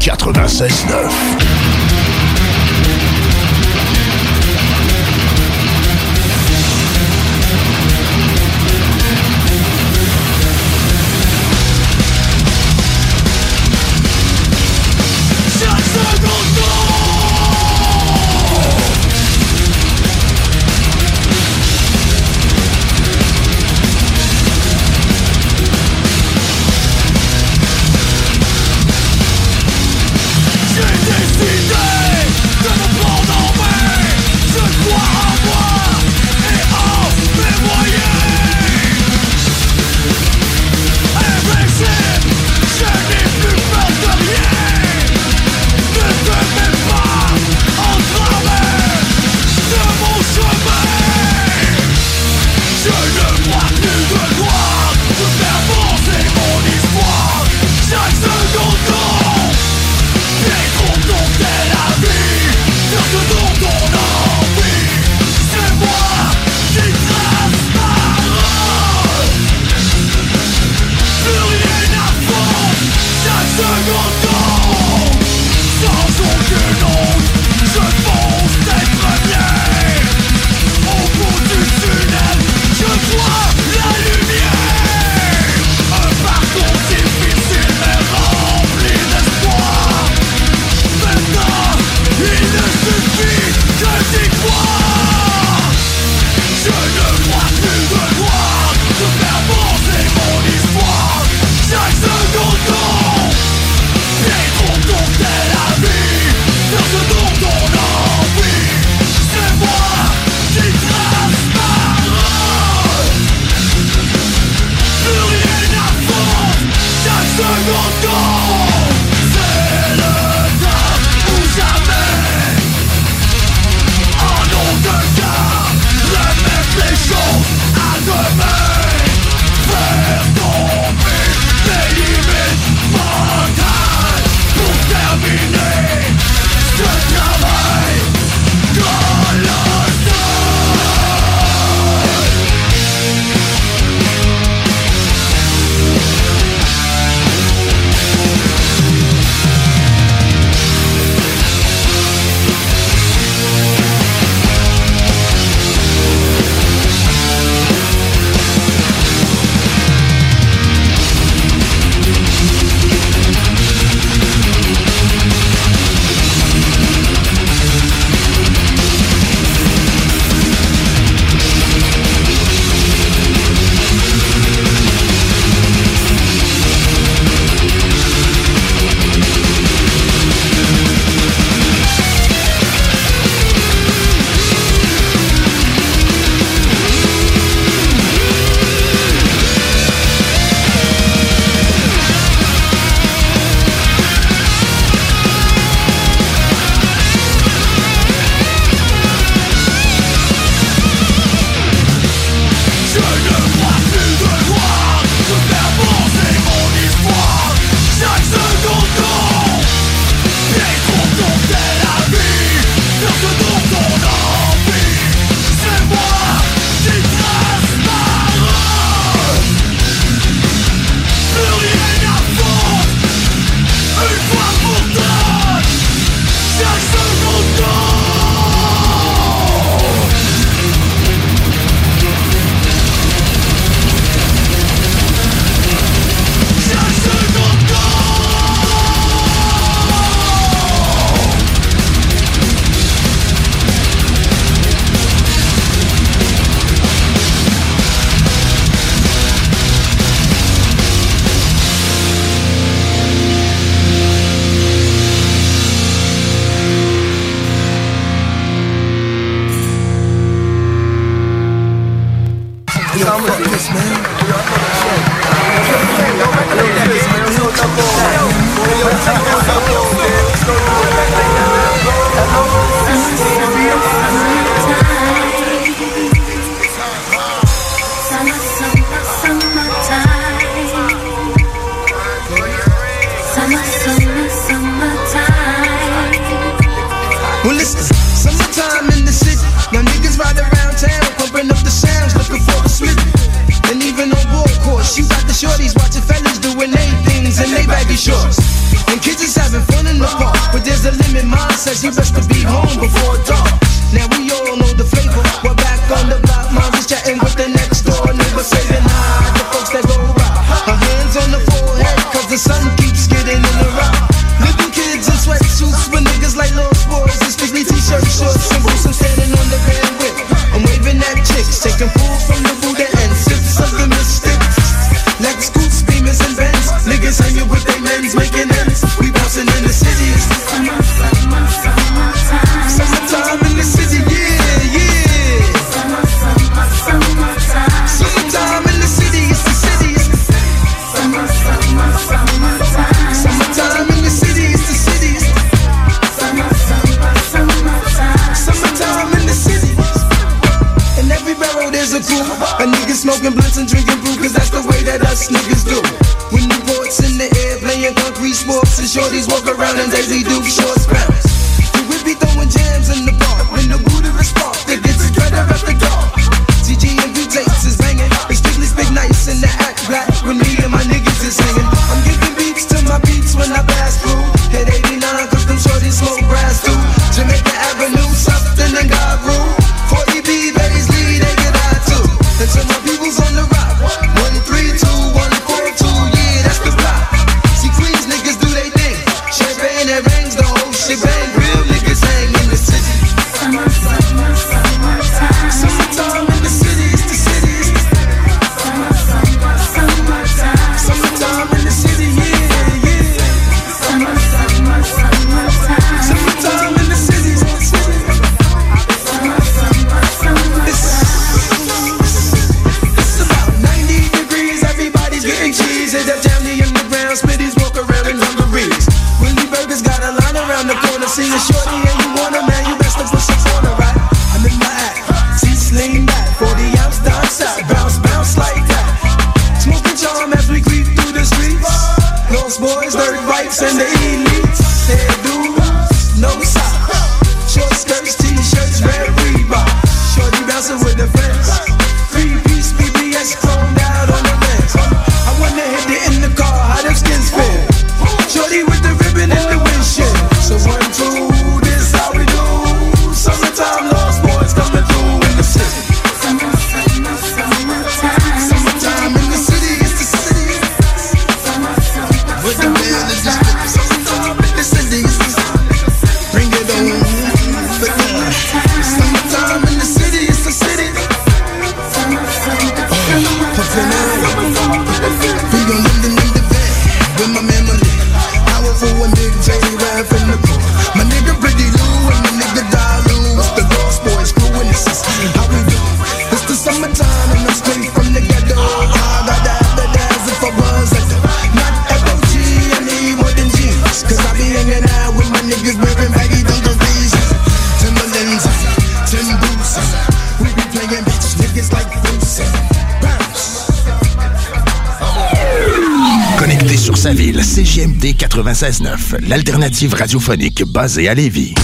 96.9. says he wished to be home before dark. Now we all know the flavor. We're back on the block, mom's chatting. Ville, CGMD 96.9, l'alternative radiophonique basée à Lévis.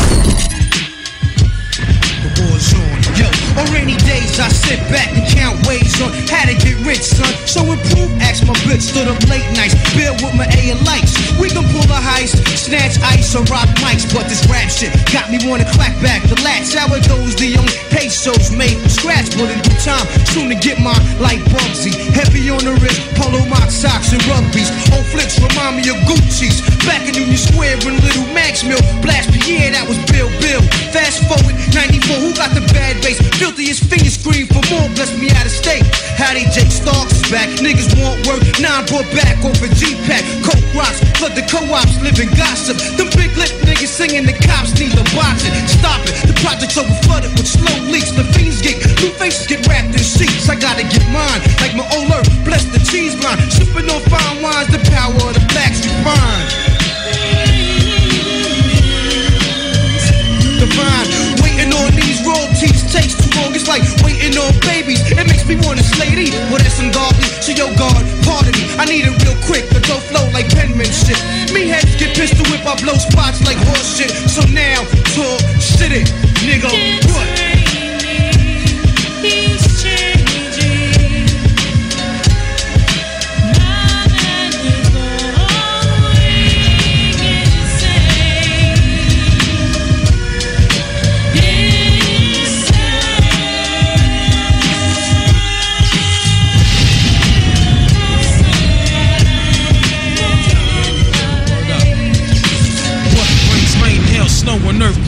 Rich, son. So improve, ask my bitch, stood up late nights, build with my A and lights. We can pull a heist, snatch ice or rock mics, but this rap shit got me wanna clap back the latch. How it goes, the only pesos made from scratch, but in due time, soon to get mine like Bugsy. Heavy on the wrist, polo mock socks and rugbies. Old flicks remind me of Gucci's. Back in Union Square when Little Max Mill, Blast Pierre, that was Bill Bill. Fast forward, 94, who got the bad bass? Filthiest fingers scream for more, bless me out of state. Howdy, Jake Starks back. Niggas want work, nine brought back off a G-Pack. Coke rocks, flood the co-ops, living gossip. Them big lip niggas singing the cops need the boxing. Stop it, the project's over flooded with slow leaks. The fiends get, new faces get wrapped in sheets. I gotta get mine, like my old earth, bless the cheese line. Sipping on fine wines, the power of the blacks refined. Divine, royalties takes too long. It's like waiting on babies. It makes me wanna slay these. Well, that's ungodly. So yo, God, pardon me. I need it real quick. The dough flow like penmanship. Me heads get pistol whip. I blow spots like horse shit. So now, talk, shit it, nigga. What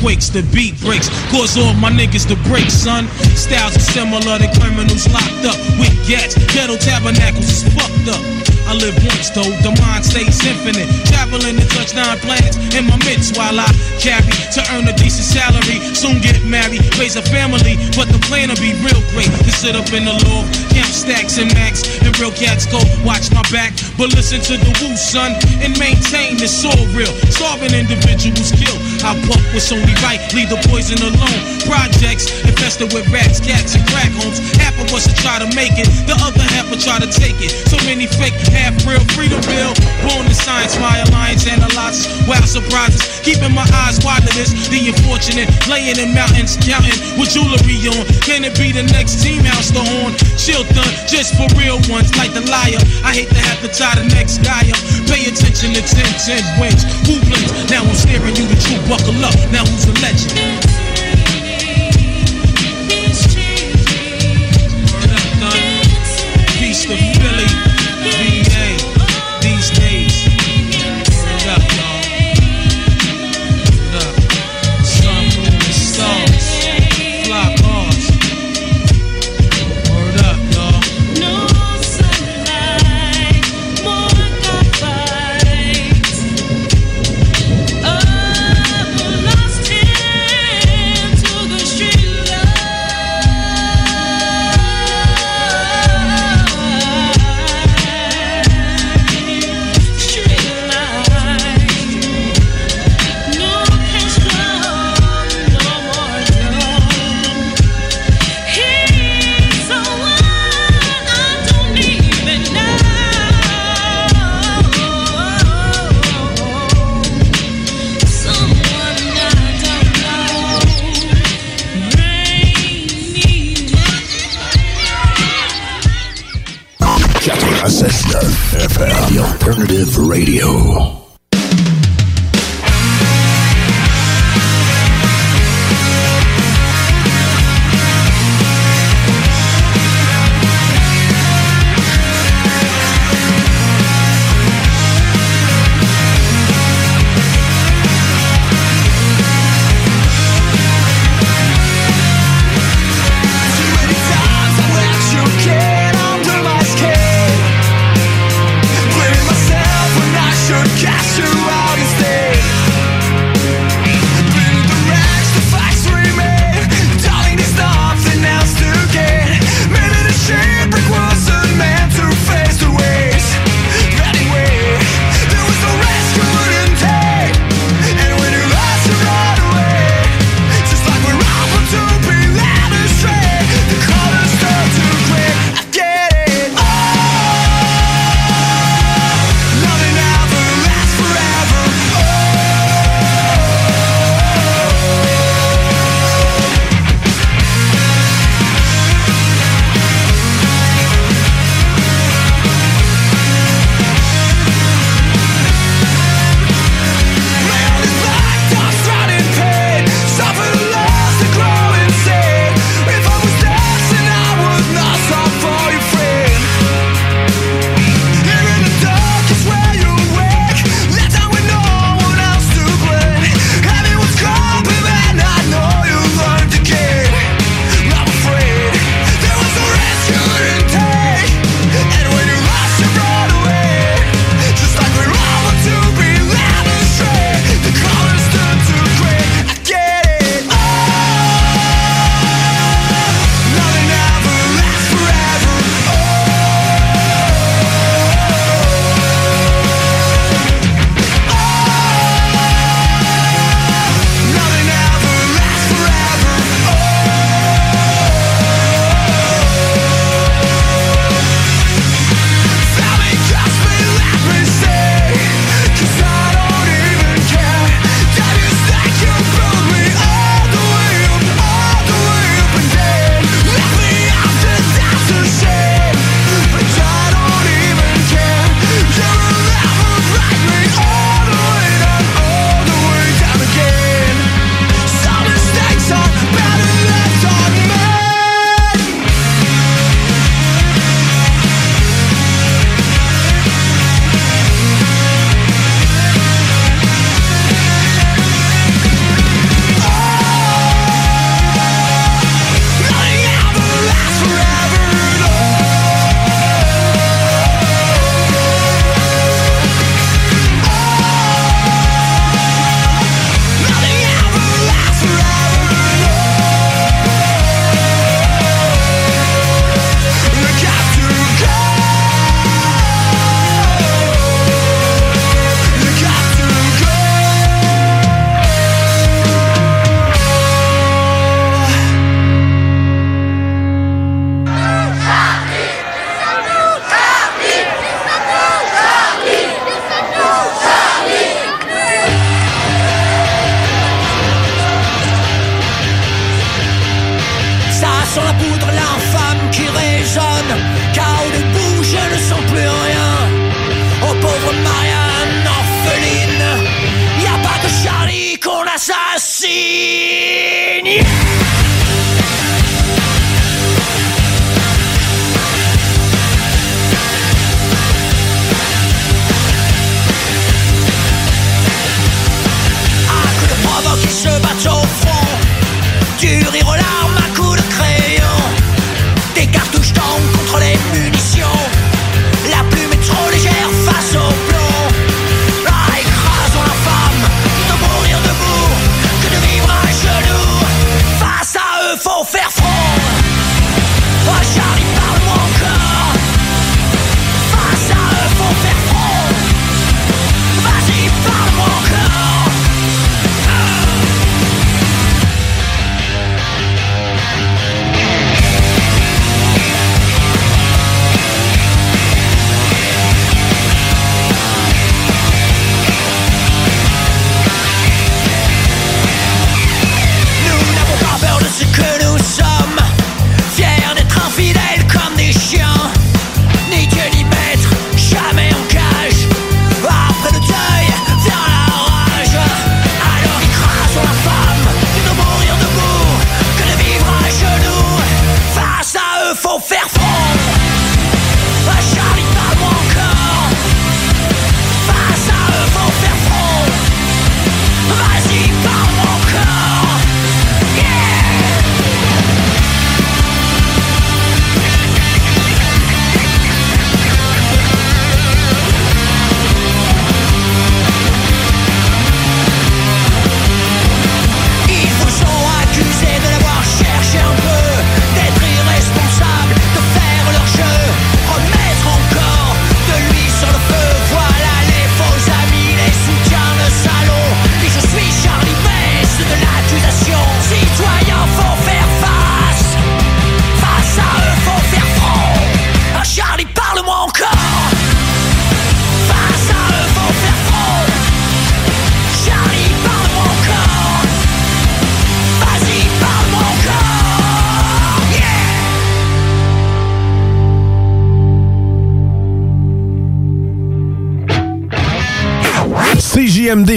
earthquakes? The beat breaks, cause all my niggas to break, son. Styles are similar to criminals locked up with gats. Ghetto tabernacles is fucked up. I live once though, the mind stays infinite. Traveling to touch nine planets in my midst while I carry to earn a decent salary. Soon get married, raise a family, but the plan will be real great. To sit up in the law, camp stacks and max, and real cats go watch my back. But listen to the woo, son, and maintain it's all real. Starving individuals kill. I puff what's right, leave the poison alone. Projects infested with rats, cats, and crack homes. Half of us will try to make it, the other half will try to take it. So many fake, half real, freedom bill. Born to science, my alliance analyzes. Wild surprises, keeping my eyes wide to this. The unfortunate, laying in mountains, counting with jewelry on. Can it be the next team house, the horn? Chill done, just for real ones, like the liar. I hate to have to tie the next guy up. Pay attention to 10 10 wins. Who blinks? Now I'm staring you the truth, buckle up. Now who's a legend. Radio.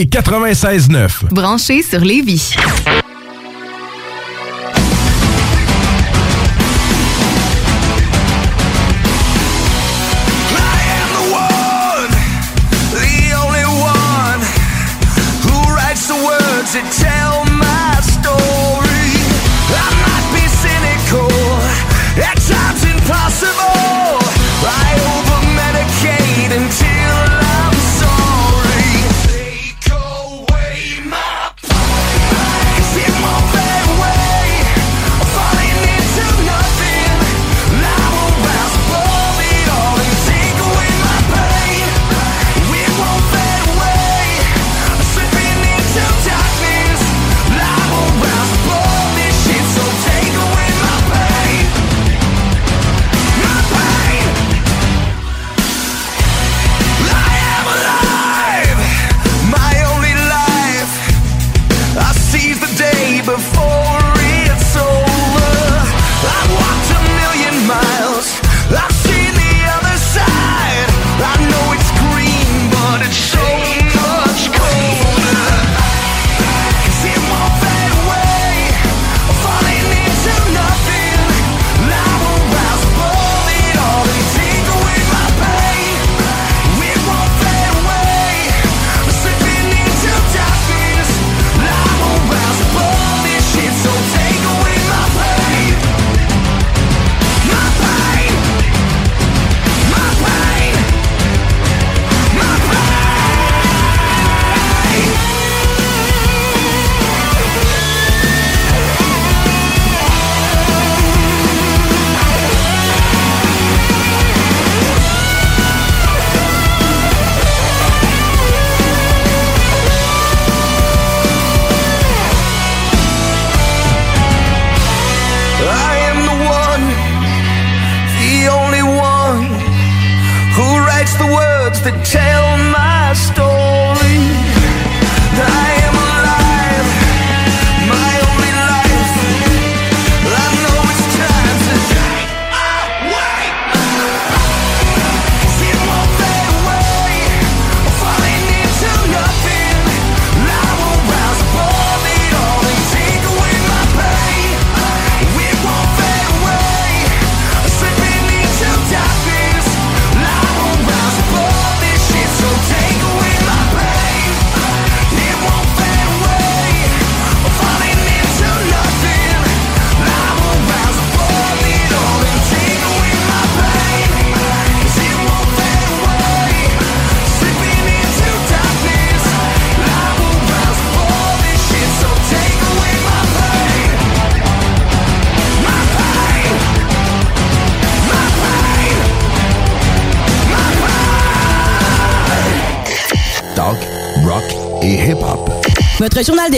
CJMD 96.9. Branché sur Lévis.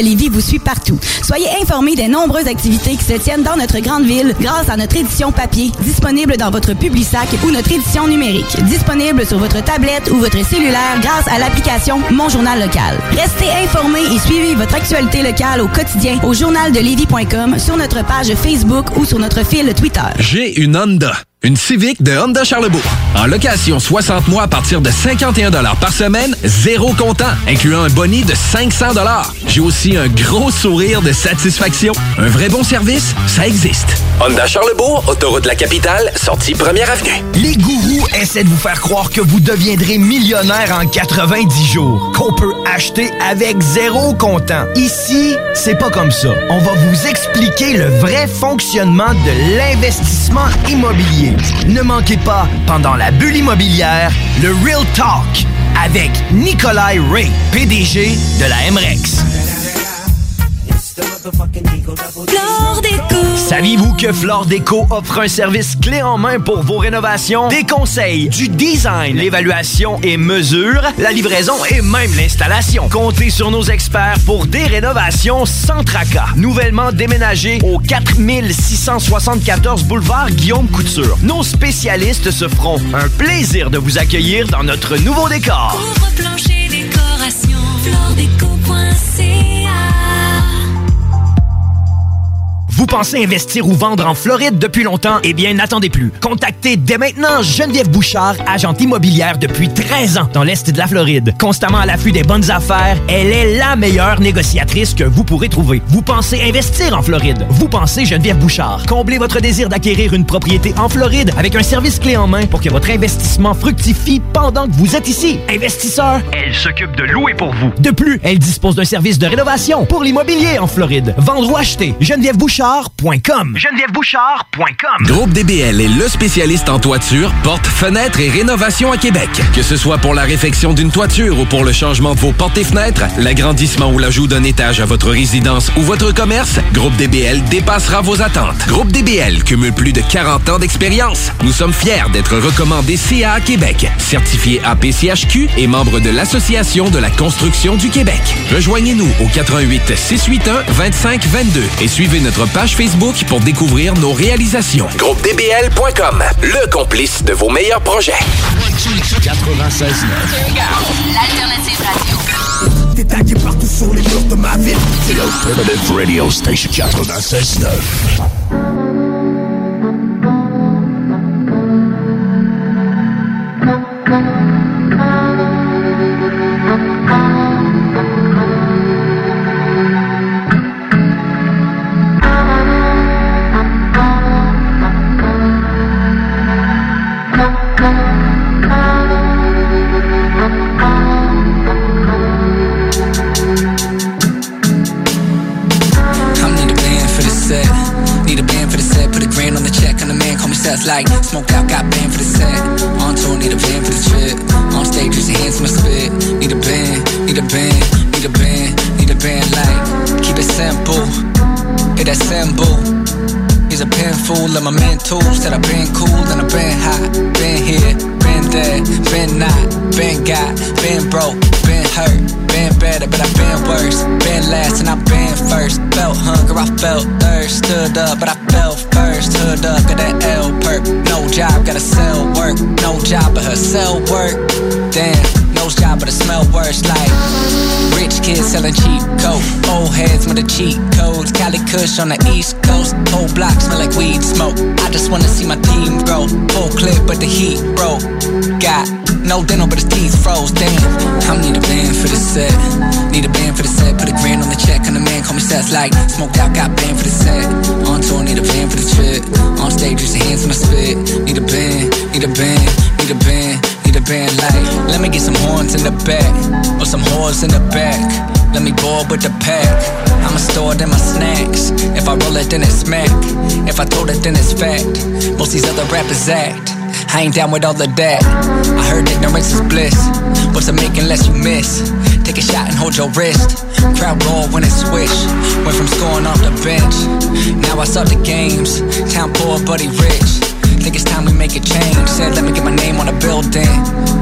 De vous suit partout. Soyez informés des nombreuses activités qui se tiennent dans notre grande ville grâce à notre édition papier, disponible dans votre Publisac ou notre édition numérique, disponible sur votre tablette ou votre cellulaire grâce à l'application Mon Journal Local. Restez informés et suivez votre actualité locale au quotidien au journaldelévis.com, sur notre page Facebook ou sur notre fil Twitter. J'ai une Honda. Une Civic de Honda Charlebourg. En location 60 mois à partir de 51 par semaine, zéro comptant, incluant un boni de 500 J'ai aussi un gros sourire de satisfaction. Un vrai bon service, ça existe. Honda Charlebourg, autoroute de la capitale, sortie première avenue. Les gourous essaient de vous faire croire que vous deviendrez millionnaire en 90 jours, qu'on peut acheter avec zéro comptant. Ici, c'est pas comme ça. On va vous expliquer le vrai fonctionnement de l'investissement immobilier. Ne manquez pas, pendant la bulle immobilière, le Real Talk avec Nikolai Ray, PDG de la MREX. Saviez-vous que Flore Déco offre un service clé en main pour vos rénovations? Des conseils, du design, l'évaluation et mesure, la livraison et même l'installation. Comptez sur nos experts pour des rénovations sans tracas. Nouvellement déménagé au 4674 boulevard Guillaume Couture. Nos spécialistes se feront un plaisir de vous accueillir dans notre nouveau décor. Vous pensez investir ou vendre en Floride depuis longtemps? Eh bien, n'attendez plus. Contactez dès maintenant Geneviève Bouchard, agente immobilière depuis 13 ans dans l'Est de la Floride. Constamment à l'affût des bonnes affaires, elle est la meilleure négociatrice que vous pourrez trouver. Vous pensez investir en Floride? Vous pensez Geneviève Bouchard? Comblez votre désir d'acquérir une propriété en Floride avec un service clé en main pour que votre investissement fructifie pendant que vous êtes ici. Investisseur, elle s'occupe de louer pour vous. De plus, elle dispose d'un service de rénovation pour l'immobilier en Floride. Vendre ou acheter, genevièvebouchard.com. genevièvebouchard.com. Groupe DBL est le spécialiste en toiture, portes, fenêtres et rénovation à Québec. Que ce soit pour la réfection d'une toiture ou pour le changement de vos portes et fenêtres, l'agrandissement ou l'ajout d'un étage à votre résidence ou votre commerce, Groupe DBL dépassera vos attentes. Groupe DBL cumule plus de 40 ans d'expérience. Nous sommes fiers d'être recommandés CA Québec, certifié APCHQ et membre de l'Association de la construction du Québec. Rejoignez-nous au 88 681 25 22 et suivez notre page Facebook pour découvrir nos réalisations. GroupeDBL.com, le complice de vos meilleurs projets. 96 L'alternative radio. Tagué partout sur les murs de ma ville. C'est l'Alternative Radio Station 96 the cheat codes. Cali Kush on the East Coast. Whole block smell like weed smoke. I just wanna see my team grow. Full clip, but the heat broke. Got no dental, but his teeth froze. Damn, I need a band for the set. Need a band for the set. Put a grand on the check. And the man call me Seth like smoked out, got band for the set. On tour, need a band for the trip. On stage, use your hands when I spit. Need a band, need a band, need a band, need a band like. Let me get some horns in the back, or some whores in the back. Let me board with the pack. I'ma store it in my snacks. If I roll it, then it's smack. If I told it, then it's fact. Most these other rappers act. I ain't down with all of that. I heard ignorance is bliss. What's it making less you miss? Take a shot and hold your wrist. Crowd roll when it swish. Went from scoring off the bench. Now I saw the games. Town poor, buddy rich. Think it's time we make a change. Said, let me get my name on a building.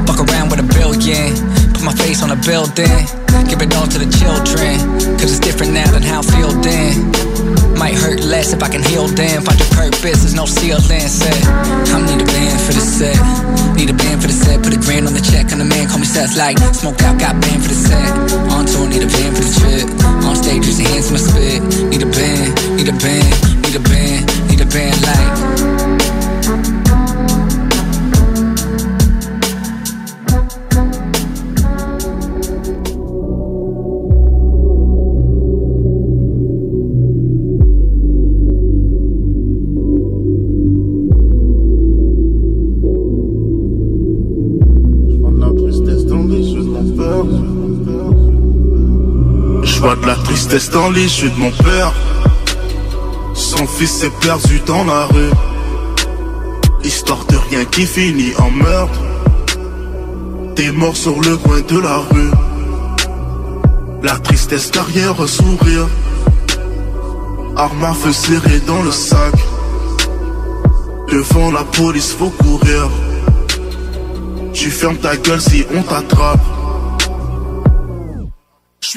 Fuck around with a billion. Put my face on a building. Give it all to the children. Cause it's different now than how I feel then. Might hurt less if I can heal them. Find your purpose, there's no ceiling. Said, I need a band for the set. Need a band for the set. Put a grand on the check. And the man call me Seth like smoke out, got band for the set. On tour, need a band for the trip. On stage, use your hands when I spit. Need a band, need a band, need a band, need a band like. Tristesse dans les yeux de mon père. Son fils s'est perdu dans la rue. Histoire de rien qui finit en meurtre. T'es mort sur le coin de la rue. La tristesse derrière un sourire. Arme à feu serrée dans le sac. Devant la police, faut courir. Tu fermes ta gueule si on t'attrape.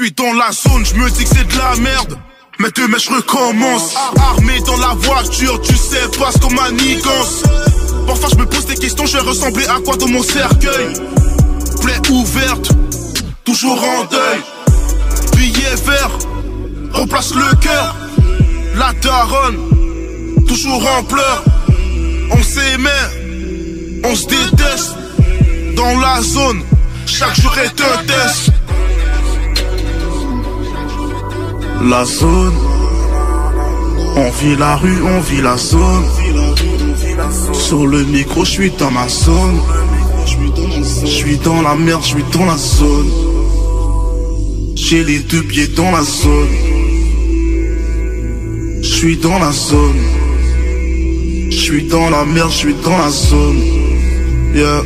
Suis dans la zone, je me dis que c'est de la merde. Mais demain je recommence. Armé dans la voiture, tu sais pas ce qu'on manigance. Parfois je me pose des questions, je vais ressembler à quoi dans mon cercueil? Plaie ouverte, toujours en deuil. Billet vert, remplace le cœur. la daronne, toujours en pleurs. On s'aimait, on se déteste. Dans la zone, chaque jour est un test. La zone, on vit la rue, on vit la zone. Sur le micro, je suis dans ma zone. Je suis dans la merde, je suis dans la zone. J'ai les deux pieds dans la zone. Je suis dans la zone. Je suis dans la merde, je suis dans la zone. Yeah.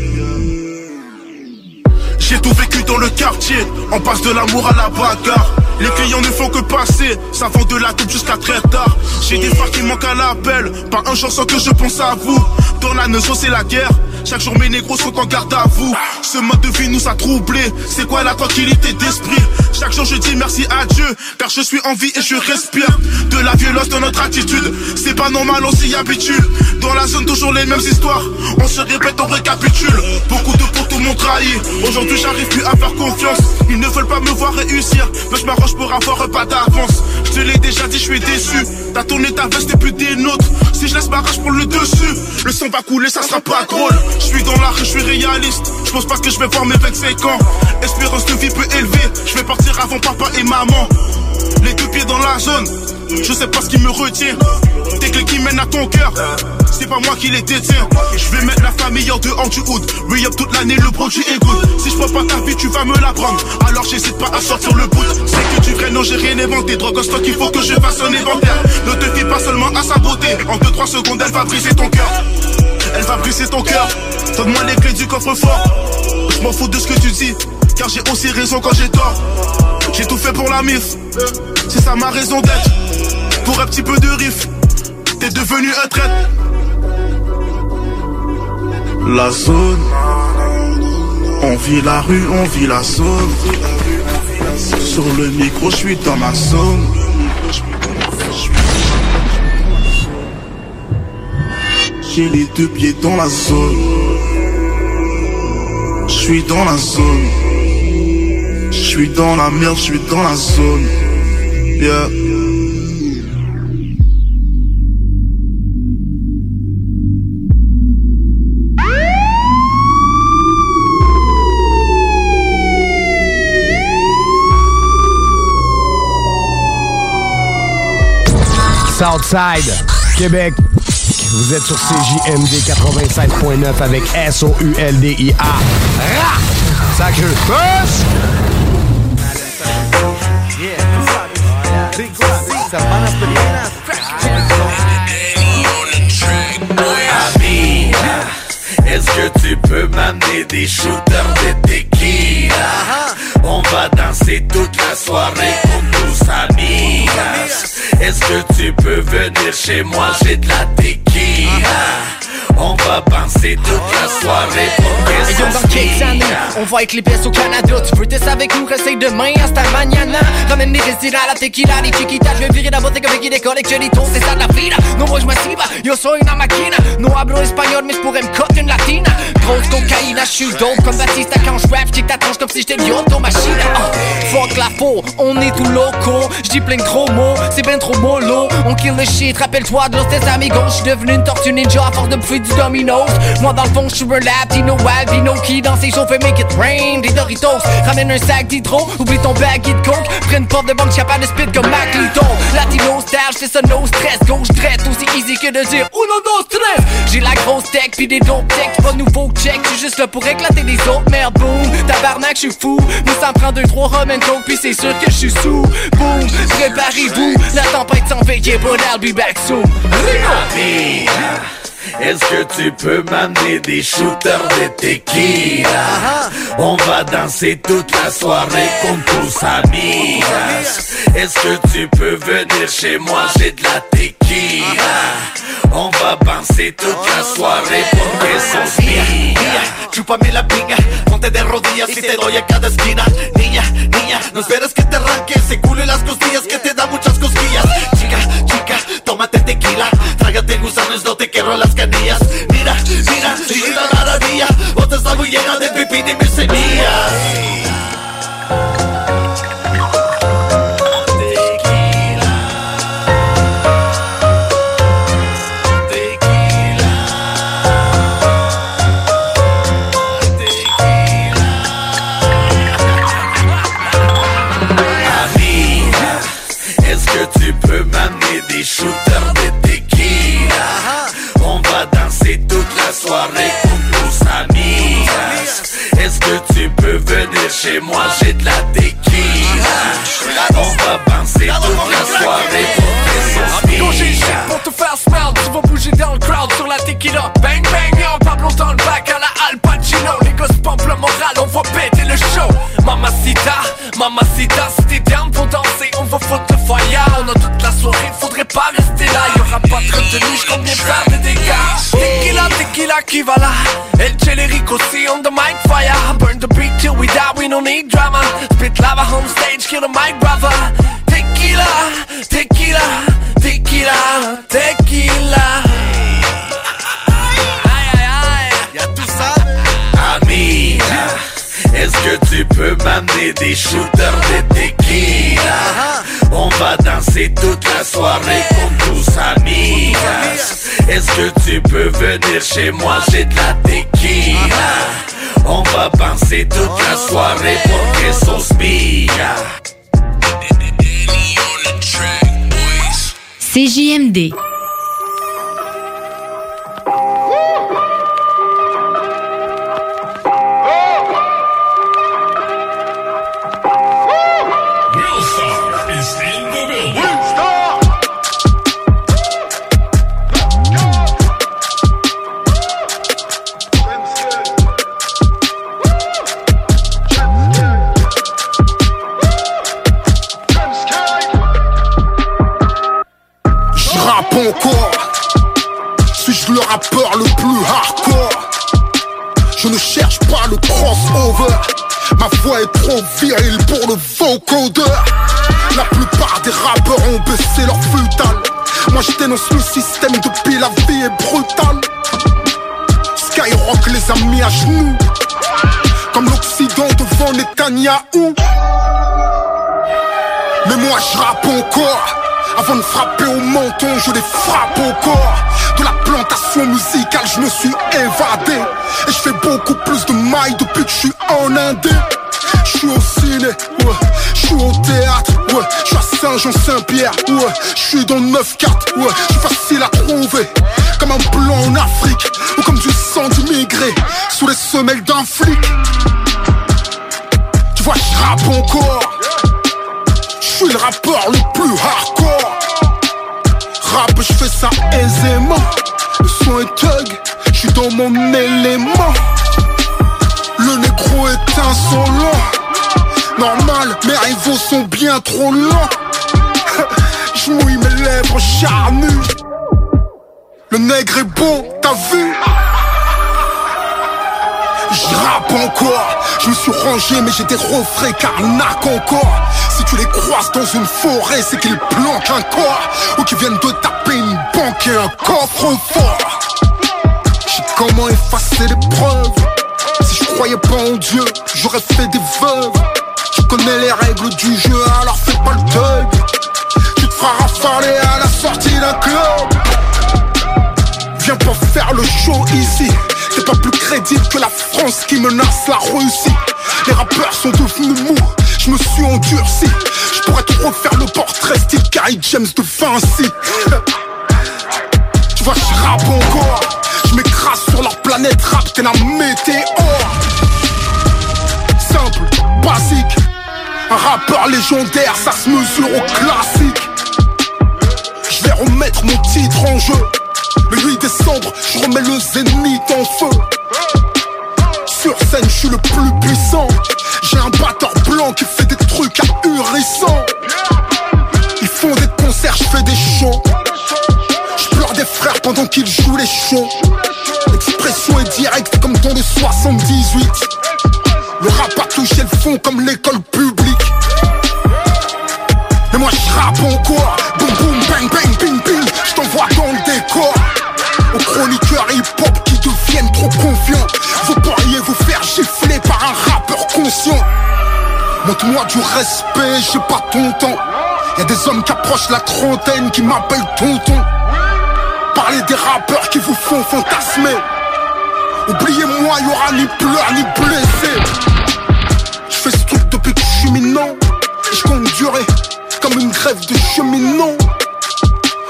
J'ai tout vécu dans le quartier, on passe de l'amour à la bagarre. Les clients ne font que passer, ça vend de la coupe jusqu'à très tard. J'ai des phares qui manquent à l'appel, pas un jour sans que je pense à vous. Dans la notion c'est la guerre, chaque jour mes négros sont en garde à vous. Ce mode de vie nous a troublés, c'est quoi la tranquillité d'esprit? Chaque jour je dis merci à Dieu, car je suis en vie et je respire. De la violence dans notre attitude, c'est pas normal, on s'y habitue. Dans la zone toujours les mêmes histoires, on se répète, on récapitule. Beaucoup de m'ont aujourd'hui j'arrive plus à faire confiance. Ils ne veulent pas me voir réussir, mais je m'arrange pour avoir un pas d'avance. Je te l'ai déjà dit, je suis déçu. T'as tourné ta veste et plus des nôtres. Si je laisse ma pour le dessus, le sang va couler, ça sera pas drôle. Je suis dans la rue, je suis réaliste. Je pense pas que je vais voir mes 25 ans. Espérance de vie peu élevée, je vais partir avant papa et maman. Les deux pieds dans la zone, je sais pas ce qui me retient. Tes clés qui mènent à ton cœur, c'est pas moi qui les détiens. Je vais mettre la famille en dehors du hood. Re-up toute l'année, le produit est good. Si je prends pas ta vie, tu vas me la prendre. Alors j'hésite pas à sortir le bout. C'est que du vrai, non, j'ai rien inventé. Drogue en stock, il faut que je fasse un inventaire. Ne te fie pas seulement à sa beauté. En 2-3 secondes, elle va briser ton cœur. Elle va briser ton cœur. Donne-moi les clés du coffre-fort. Je m'en fous de ce que tu dis. Car j'ai aussi raison quand j'ai tort. J'ai tout fait pour la mif. C'est ça ma raison d'être. Pour un petit peu de riff. T'es devenu un traître. La zone. On vit la rue, on vit la zone. Sur le micro, je suis dans ma zone. J'ai les deux pieds dans la zone. Je suis dans la zone. Suis dans la merde, je suis dans la zone. Yeah. Southside, Québec. Vous êtes sur CJMD 96.9 avec S-O-U-L-D-I-A. Ami, est-ce que tu peux m'amener des shooters de tequila? On va danser toute la soirée pour nos amis. Est-ce que tu peux venir chez moi? J'ai de la tequila. On va penser toute la soirée pour que yo, dans quelques on va avec les pièces au Canada. Tu veux tester avec nous, rester demain, hasta mañana. Ramène les résidents, la tequila, les chiquitas. Je vais virer la boutique avec des coleccionitos, c'est ça de la vida. No voy masiva, yo soy una máquina. No hablo espagnol, mais je pourrais me coter une latina. Grosse cocaïne, je suis comme Batista quand je rap. J'kick ta comme si j'étais l'auto machine. Ah, fuck la faux, on est tout loco. J'dis plein de gros mots, c'est ben trop mollo. On kill le shit, rappelle-toi de tes amigos. J'suis devenu une tortue ninja à force de bouffer du Domino's. Moi dans le fond, j'suis un latino, albino qui dans ses chauffes make it rain. Des Doritos, ramène un sac d'hydro, oublie ton baggy de coke. Prends une porte de banque, capable de spit comme Maclito. Latino style, j'fais ça no stress. Gauche traite, aussi easy que de dire uno, dos, tres. J'ai la grosse tech, pis des dope tech, pas nouveau check. J'suis juste là pour éclater des autres, merde, boom. Tabarnak, j'suis fou. Moi, ça me prend deux, trois rum and coke, pis c'est sûr que j'suis sous. Boom, préparez-vous, la tempête s'en veille, but I'll be back soon. Est-ce que tu peux m'amener des shooters de tequila? On va danser toute la soirée comme tous amis. Est-ce que tu peux venir chez moi? J'ai de la tequila. On va penser toute la soirée por esos días. Chúpame la piña, ponte de rodillas y te doy a cada esquina. Niña, niña, no esperes que te arranque ese culo y las costillas que te da muchas cosquillas. Chica, chica, tómate tequila, trágate gusanos, no te quiero las canillas. Mira, mira, una maravilla, vos estás muy llena de pipí y mis chez moi, j'ai de la tequila. On va danser toute la soirée pour tes shit pour te faire smell Tu vas bouger dans le crowd sur la tequila. Bang bang yo, Pablo dans le bac à la Al Pacino. Les gosses pompent le moral, on va péter le show. Mamacita, mamacita Si t'es down pour danser, on va foutre le fire On a toute la soirée, faudrait pas rester là. Y'aura pas de retenue, j'combien faire des dégâts. Tequila, tequila qui va là? El Celerico, see on the mic fire. Burn the beat till we die, we don't need drama. Spit lava on stage, kill the mic brother. Tequila, tequila, tequila, tequila. Aïe aïe aïe, y'a tout ça? Amiga, est-ce que tu peux m'amener des shooters de tequila? On va danser toute la soirée comme tous amigas Est-ce que tu peux venir chez moi, j'ai de la tequila On va danser toute la soirée pour que sos migas CJMD. Rappeur le plus hardcore. Je ne cherche pas le crossover. Ma voix est trop virile pour le vocodeur La plupart des rappeurs ont baissé leur futal. Moi je dénonce le système depuis la vie est brutale. Skyrock les a mis à genoux. Comme l'Occident devant Netanyahou. Mais moi je rappe encore Avant de frapper au menton je les frappe au corps. De la plantation musicale je me suis évadé. Et je fais beaucoup plus de mailles depuis que je suis en Indé je suis au ciné, ouais, je suis au théâtre, ouais, je suis à Saint-Jean-Saint-Pierre, ouais, je suis dans le 9-4, ouais, je suis facile à trouver, comme un blanc en Afrique, ou comme du sang d'immigré, sous les semelles d'un flic. Tu vois, je rappe encore, je suis le rappeur le plus hardcore. Je fais ça aisément. Le son est thug, je suis dans mon élément. Le négro est insolent. Normal, mes rivaux sont bien trop lents. Je mouille mes lèvres charnues. Le nègre est beau, t'as vu? Je rappe encore, je me suis rangé mais j'ai des refrains carnac encore Si tu les croises dans une forêt c'est qu'ils planquent un corps Ou qu'ils viennent de taper une banque et un coffre fort J'ai comment effacer les preuves? Si je croyais pas en Dieu, j'aurais fait des veuves. Tu connais les règles du jeu alors fais pas le deuil Tu te feras rafaler à la sortie d'un club. Viens pas faire le show ici T'es pas plus crédible que la France qui menace la Russie. Les rappeurs sont devenus mous Je me suis endurci. Je pourrais te refaire le portrait style Carrie James de Vinci. Tu vois je rappe encore. Je m'écrase sur leur planète rap T'es la météore Simple, basique. Un rappeur légendaire ça se mesure au classique. Je vais remettre mon titre en jeu le 8 décembre, je remets le zénith en feu. Sur scène, je suis le plus puissant. J'ai un batteur blanc qui fait des trucs ahurissants. Ils font des concerts, je fais des shows. Je pleure des frères pendant qu'ils jouent les shows. L'expression est directe comme dans le 78. Le rap a touché le fond comme l'école publique. Et moi je rappe encore. Montre-moi du respect, j'ai pas ton temps. Y'a des hommes qui approchent la trentaine qui m'appellent tonton. Parlez des rappeurs qui vous font fantasmer. Oubliez-moi, y'aura ni pleurs ni blessés. Je fais ce truc depuis que je suis minant. Et je durer. comme une grève de cheminots.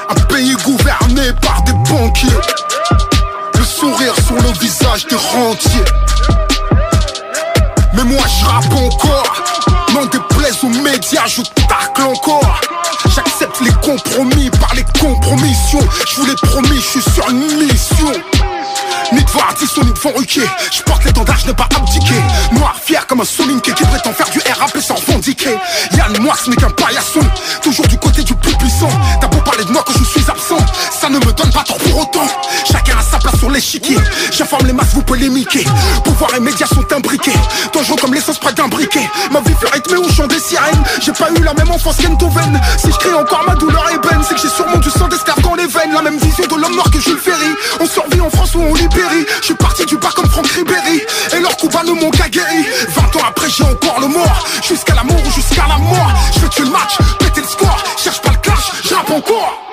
Un pays gouverné par des banquiers. Le sourire sur le visage des rentiers. Moi je rappe encore. Non déplaise aux médias, je tacle encore. J'accepte les compromis par les compromissions. Je vous l'ai promis, je suis sur une mission. Ni devant artiste ni devant Ruquier Je porte l'étendard, je n'ai pas abdiqué Noir, fier comme un solinké qui prétend faire du RAP sans revendiquer Yann, moi ce n'est qu'un paillasson Toujours du côté du plus puissant T'as beau parler de moi quand je suis absent Ça ne me donne pas tort pour autant J'informe les masses, vous polémiquer Pouvoir et médias sont imbriqués. Dangereux comme l'essence près d'un briquet. Ma vie fait rythmer au chant des sirènes. J'ai pas eu la même enfance qu'Entoven Si je crie encore ma douleur ébène C'est que j'ai sûrement du sang d'esclave dans les veines. La même vision de l'homme noir que Jules Ferry. On survit en France ou on libère je suis parti du bar comme Franck Ribéry. Et leur coups bas ne m'ont qu'à guéri 20 ans après j'ai encore le mort. Jusqu'à l'amour ou jusqu'à la mort. Je fais tuer le match, péter le score. Cherche pas le clash, je rappe encore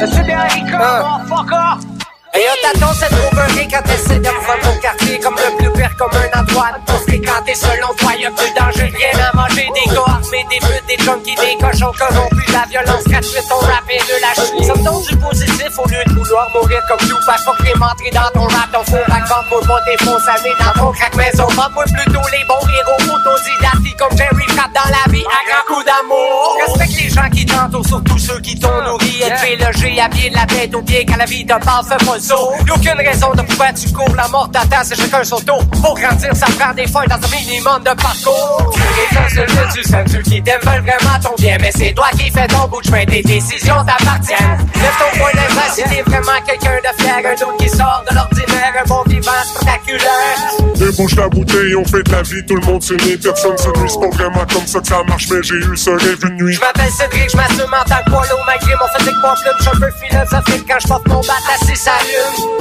Let's I ain't eat, motherfucker. Et yo, t'attends cette trouverie quand t'essaies de vendre au quartier comme le plus pire comme un Antoine. Pour fréquenter selon toi, y'a plus danger, rien à manger, des gars armés, des putes, des junkies, des cochons corrompus, de la violence gratuite, on rap et de la chute. Me donne du positif au lieu de vouloir mourir comme tout. Pas les menteries dans ton rap, ton faux raconte, moi pas tes faux amis dans ton crack maison. Vends-moi plutôt les bons héros autodidactes comme Jerry frappe dans la vie à grand coup d'amour. Respecte les gens qui t'entourent, surtout ceux qui t'ont nourri. Élevé, logé, habillé de la tête aux pieds, quand la vie te parle, fais pas le saut. Y'a aucune raison de pouvoir tu cours, la mort t'attend, c'est chacun son tour. Pour grandir, ça prend des fois dans un minimum de parcours. Tu es que tu sens, ceux qui t'aiment veulent vraiment ton bien, mais c'est toi qui fais ton bout de chemin, tes décisions t'appartiennent. Lève ton point d'invest si t'es vraiment quelqu'un de fier, un autre qui sort de l'ordinaire, un bon vivant spectaculaire. Débouche la bouteille, on fait de la vie, tout le monde s'unit, personne se nuit, c'est pas vraiment comme ça que ça marche, mais j'ai eu ce rêve une nuit. Je m'appelle Cédric, je m'assume en tant que poids lourd, malgré mon physique mon plume, je suis un peu philosophique quand je porte mon bat assis s'allume.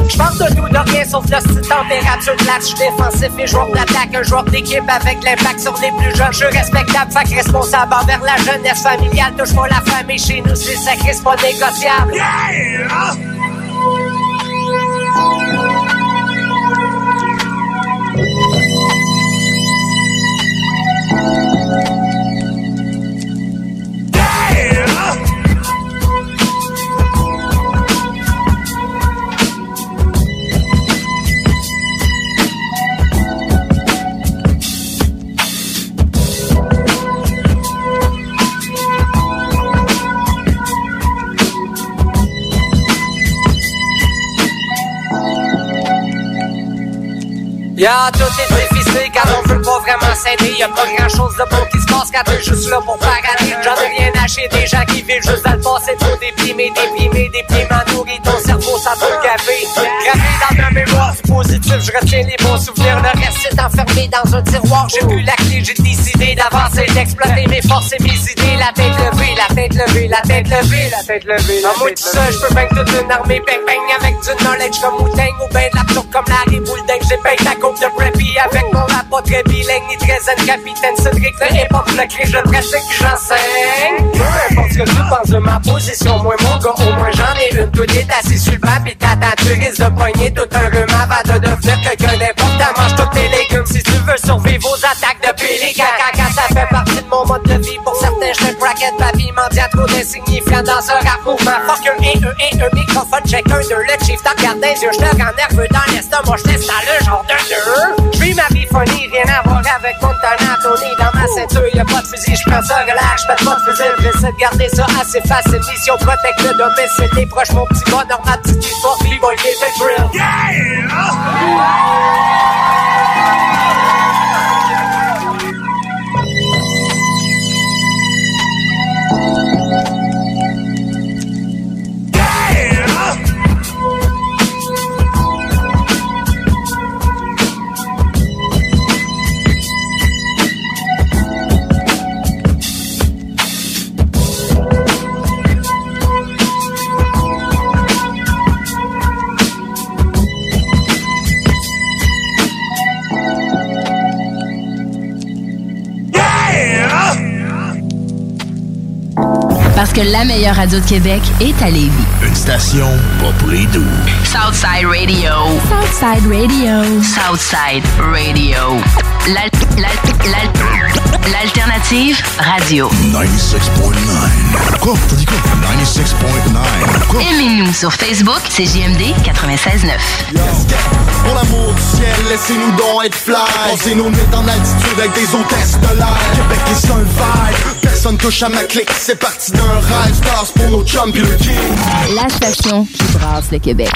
Je parle de tout, de rien, sauf de cette température plate, je défensif et joueur d'attaque, un joueur d'équipe avec l'impact sur les plus jeunes, je suis respectable, fac responsable envers la jeunesse familiale, touche pas la famille chez nous, c'est sacré, c'est pas négociable. Y'a tout est difficile quand on veut pas vraiment s'aider. Y'a pas grand chose de bon qui se passe quand t'es juste là pour faire aller. J'en ai rien acheté des gens qui vivent juste dans le passé. Trop déprimé, déprimé, déprimant, nourri ton cerveau, ça peut gaver. Gravé dans ma mémoire, c'est positif, je retiens les bons souvenirs. Le reste est enfermé dans un tiroir. J'ai plus la clé, j'ai décidé d'avancer, d'exploiter mes forces et mes idées. La tête levée, la tête levée, la tête levée, la tête levée. En moi tout seul, je peux bang toute une armée, bang bang avec du knowledge comme Wu-Tang ou ben de la tour comme Larry Boulding. J'ai peint ta coupe de preppy avec mon rap pas très bilingue ni très zen capitaine Cédric le hip-hop le cri, je pratique j'enseigne. Peu importe ce que tu penses de ma position, moi mon gars, au moins j'en ai une. Tout est assis sur le banc pis t'attends, tu risques de pogner tout un rhume avant de devenir quelqu'un d'important. Mange tous tes légumes si veux survivre aux attaques de pélican. Caca, ça fait partie de mon mode de vie. Pour certains, je bracket, ma vie mendiant trop d'insignifiant dans un rap mouvement. Fuck un et un et un microphone, check un deux. Le chief t'en regarde des yeux, je te rends nerveux dans l'estomac, je t'installe le genre de deux. Je vis ma vie funny, rien à voir avec Montana, Tony dans ma ceinture, y'a pas de fusil, je prends ça relax, j'pète pas de fusil, j'essaie de garder ça assez facile. Mission protecte le domicile, des proches, mon petit bonheur, ma petite histoire, vive le thrill. que la meilleure radio de Québec est à Lévis. Une station pas pour les doux. Southside Radio. Southside Radio. Southside Radio. L'alternative radio. 96.9. Quoi? T'as dit quoi? 96.9. Quoi? Aimez-nous sur Facebook, c'est JMD 96.9. Pour l'amour du ciel, laissez-nous donc être fly Pensez-nous mettre en altitude avec des hôtesses de l'air Québec est un vibe, personne touche à ma clique C'est parti d'un rêve, stars pour nos chums pis le king La station qui brasse le Québec.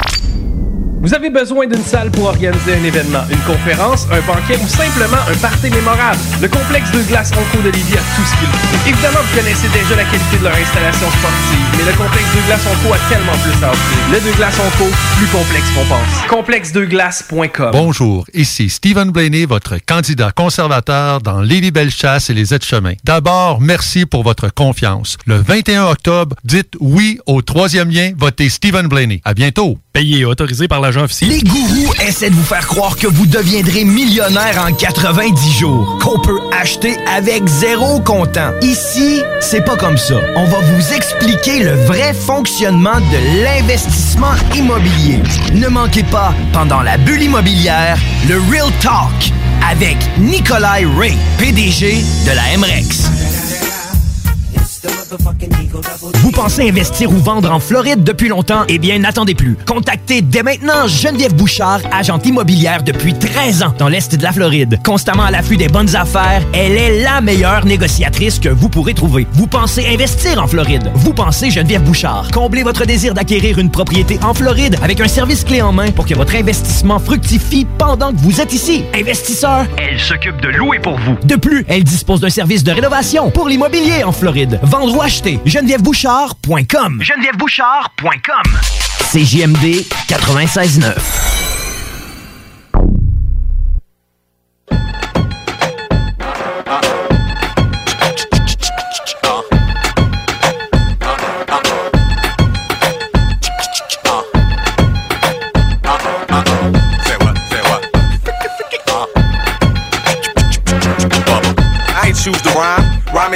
Vous avez besoin d'une salle pour organiser un événement, une conférence, un banquet ou simplement un party mémorable. Le complexe de glace Onco de a tout ce qu'il faut. Évidemment, vous connaissez déjà la qualité de leur installation sportive, mais le complexe de glace Onco a tellement plus à offrir. Le de glace Onco, plus complexe qu'on pense. Complexedeglace.com Bonjour, ici Stephen Blaney, votre candidat conservateur dans Lévis-Bellechasse et les aides-chemins. D'abord, merci pour votre confiance. Le 21 octobre, dites oui au troisième lien, votez Stephen Blaney. À bientôt. Payé et autorisé par l'agent officiel. Les gourous essaient de vous faire croire que vous deviendrez millionnaire en 90 jours, qu'on peut acheter avec zéro comptant. Ici, c'est pas comme ça. On va vous expliquer le vrai fonctionnement de l'investissement immobilier. Ne manquez pas, pendant la bulle immobilière, le Real Talk avec Nikolai Ray, PDG de la MREX. Vous pensez investir ou vendre en Floride depuis longtemps? Eh bien, n'attendez plus. Contactez dès maintenant Geneviève Bouchard, agente immobilière depuis 13 ans dans l'Est de la Floride. Constamment à l'affût des bonnes affaires, elle est la meilleure négociatrice que vous pourrez trouver. Vous pensez investir en Floride? Vous pensez Geneviève Bouchard. Comblez votre désir d'acquérir une propriété en Floride avec un service clé en main pour que votre investissement fructifie pendant que vous êtes ici. Investisseur, elle s'occupe de louer pour vous. De plus, elle dispose d'un service de rénovation pour l'immobilier en Floride. Vendre ou acheter, genevièvebouchard.com. genevièvebouchard.com. CJMD 96.9.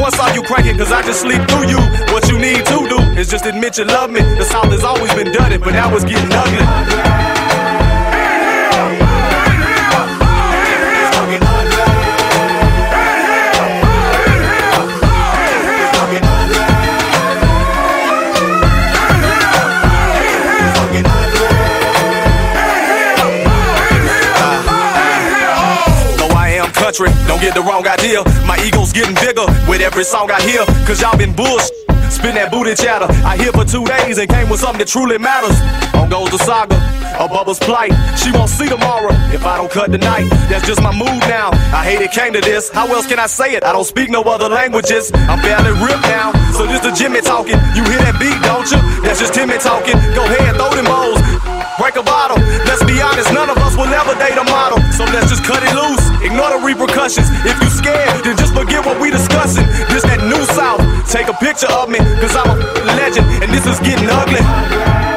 once saw you cranking, cause I just sleep through you. What you need to do is just admit you love me. The South has always been dirty, but now it's getting ugly. Get the wrong idea. My ego's getting bigger with every song I hear. Cause y'all been bullshit. Spin that booty chatter. I here for two days and came with something that truly matters. On goes the saga, a bubble's plight. She won't see tomorrow if I don't cut tonight. That's just my mood now. I hate it came to this. How else can I say it? I don't speak no other languages. I'm barely ripped now. So this the Jimmy talking. You hear that beat, don't you? That's just Timmy talking. Go ahead, throw them bowls. Break a bottle. Let's be honest, none of will ever date a model. So let's just cut it loose. Ignore the repercussions. If you scared, then just forget what we discussing. This that new south. Take a picture of me, cause I'm a legend, and this is getting ugly.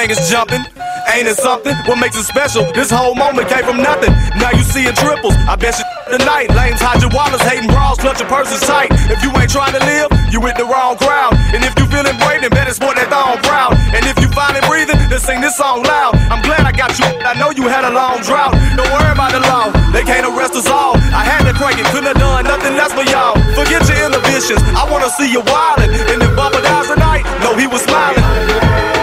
Thing is jumping. Ain't it something? What makes it special? This whole moment came from nothing. Now you see it triples. I bet you tonight. Lames hide your wallets, hating brawls, clutch your purses tight. If you ain't trying to live, you with the wrong crowd. And if you feeling brave, then better sport that thong proud. And if you finally breathing, then sing this song loud. I'm glad I got you. I know you had a long drought. Don't worry about the law. They can't arrest us all. I had to crank it, couldn't have done nothing less for y'all. Forget your inhibitions. I wanna see you wildin'. And if Bubba dies tonight, know he was smiling.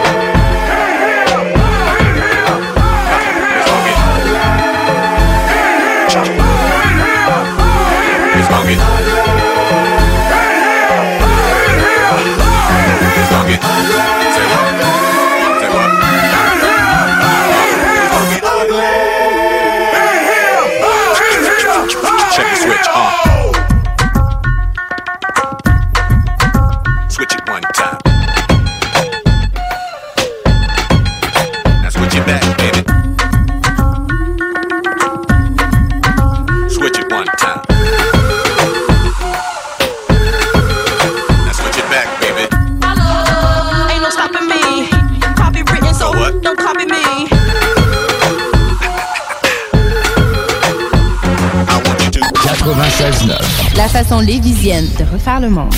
Façon lévisienne de refaire le monde.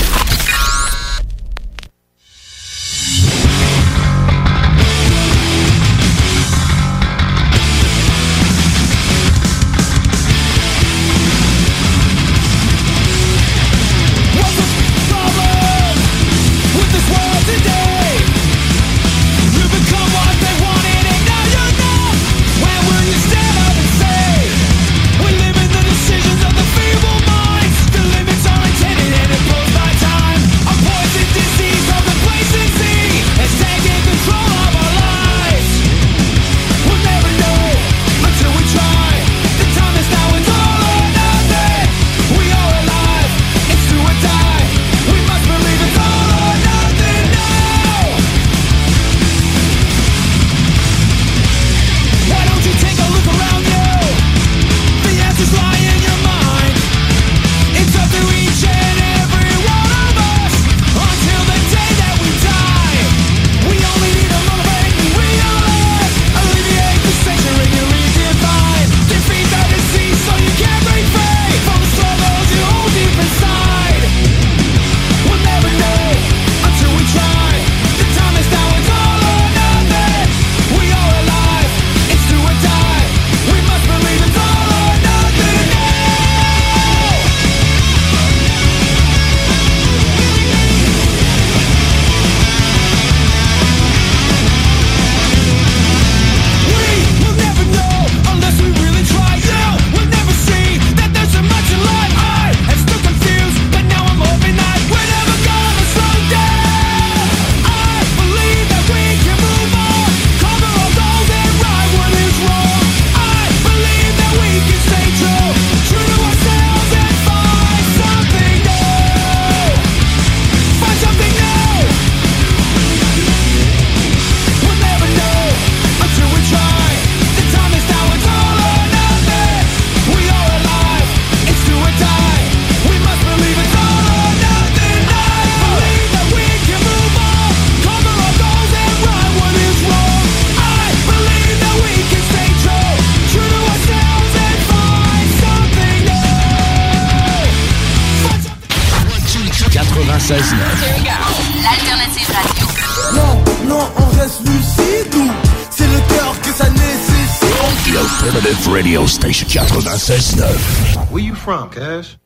Cash?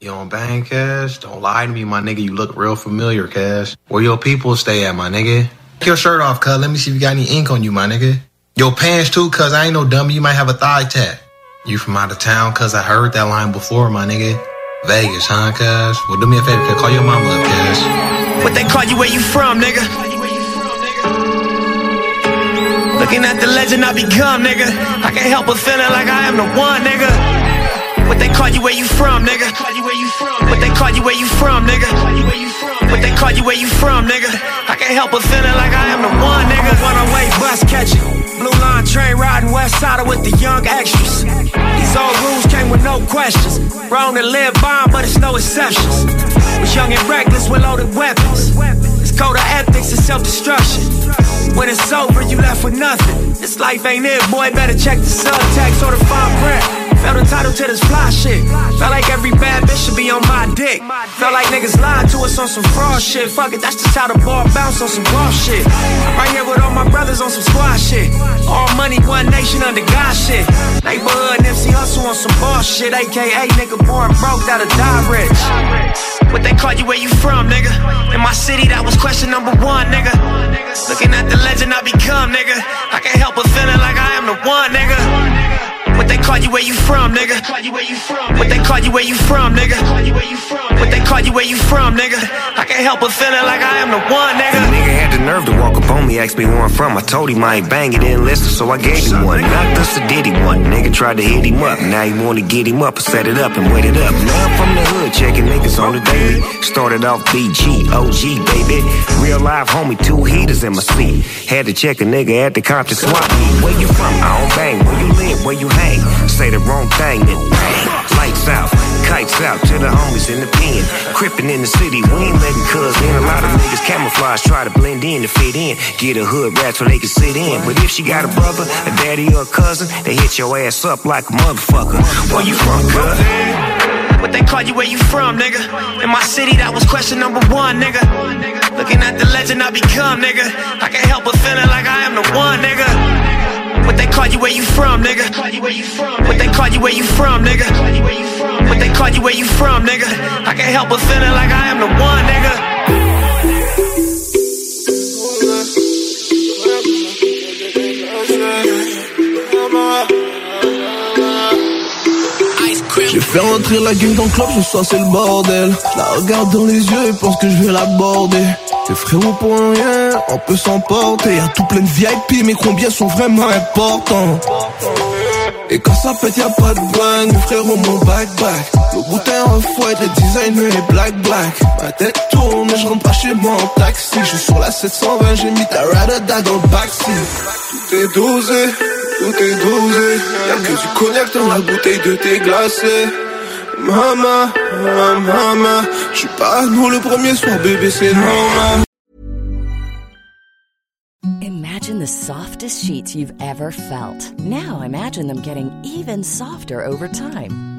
You on bang, Cash? Don't lie to me, my nigga. You look real familiar, Cash. Where your people stay at, my nigga? Take your shirt off, cuz. Let me see if you got any ink on you, my nigga. Your pants, too, cuz. I ain't no dummy. You might have a thigh tat. You from out of town, cuz. I heard that line before, my nigga. Vegas, huh, cuz? Well, do me a favor, cuz. Call your mama up, cuz. What they call you where you from, nigga? Looking at the legend I become, nigga. I can't help but feeling like I am the one, nigga. What they call you where you from, nigga? What they call you where you from, nigga? What they call you where you from, nigga? I can't help but feeling like I am the one, nigga. One away bus catching. Blue line train riding west side with the young extras. These old rules came with no questions. Wrong to live by, but it's no exceptions. Was young and reckless with loaded weapons. It's code of ethics and self-destruction. When it's over, you left with nothing. This life ain't it, boy. Better check the subtext or the fine print. Felt entitled to this fly shit. Felt like every bad bitch should be on my dick. Felt like niggas lied to us on some fraud shit. Fuck it, that's just how the ball bounce on some raw shit. Right here with all my brothers on some squad shit. All money, one nation under God shit. Neighborhood MC hustle on some boss shit. AKA nigga born broke, that'll die rich. What they call you where you from, nigga? In my city, that was question number one, nigga. Looking at the legend I become, nigga. I can't help but feeling like I am the one, nigga. What they call you where you from, nigga? What they call you where you from, nigga? What they call you where you from, nigga? I can't help but feeling like I am the one, nigga. The nigga. had the nerve to walk up on me, ask me where I'm from. I told him I ain't bang it, listen, so I gave him one. Knocked us a diddy one. Nigga tried to hit him up. Now he wanna get him up and set it up and wait it up. I'm from the checking niggas on the daily. Started off BG, OG, baby. Real life homie, two heaters in my seat. Had to check a nigga at the Compton swap meet. Where you from? I don't bang. Where you live? Where you hang? Say the wrong thing, then bang. Lights out, kites out to the homies in the pen. Crippin' in the city, we ain't letting cuz in. A lot of niggas camouflage, try to blend in to fit in. Get a hood rat so they can sit in. But if she got a brother, a daddy, or a cousin, they hit your ass up like a motherfucker. Where you from, cuz? What they call you where you from, nigga? In my city, that was question number one, nigga. Looking at the legend I become, nigga. I can't help but feeling like I am the one, nigga. What they call you where you from, nigga? What they call you where you from, nigga? What they call you where you from, nigga? I can't help but feeling like I am the one, nigga. Fait rentrer la gang dans le club, ce soir c'est le bordel. Je la regarde dans les yeux et pense que je vais l'aborder. Tes frérots pour rien, on peut s'emporter. Y'a tout plein de VIP, mais combien sont vraiment importants? Et quand ça pète, y'a pas de blague, mes frérots mon back back. Le boutin en fouette, les designers et black black. Ma tête tourne je rentre pas chez moi en taxi. Je suis sur la 720, j'ai mis ta ride dans le backseat. Tout est dosé, tout est dosé. Y'a que du cognac dans la bouteille de thé glacé. Mama, mama, pas nous le premier soir, bébé, c'est normal. Imagine the softest sheets you've ever felt. Now imagine them getting even softer over time.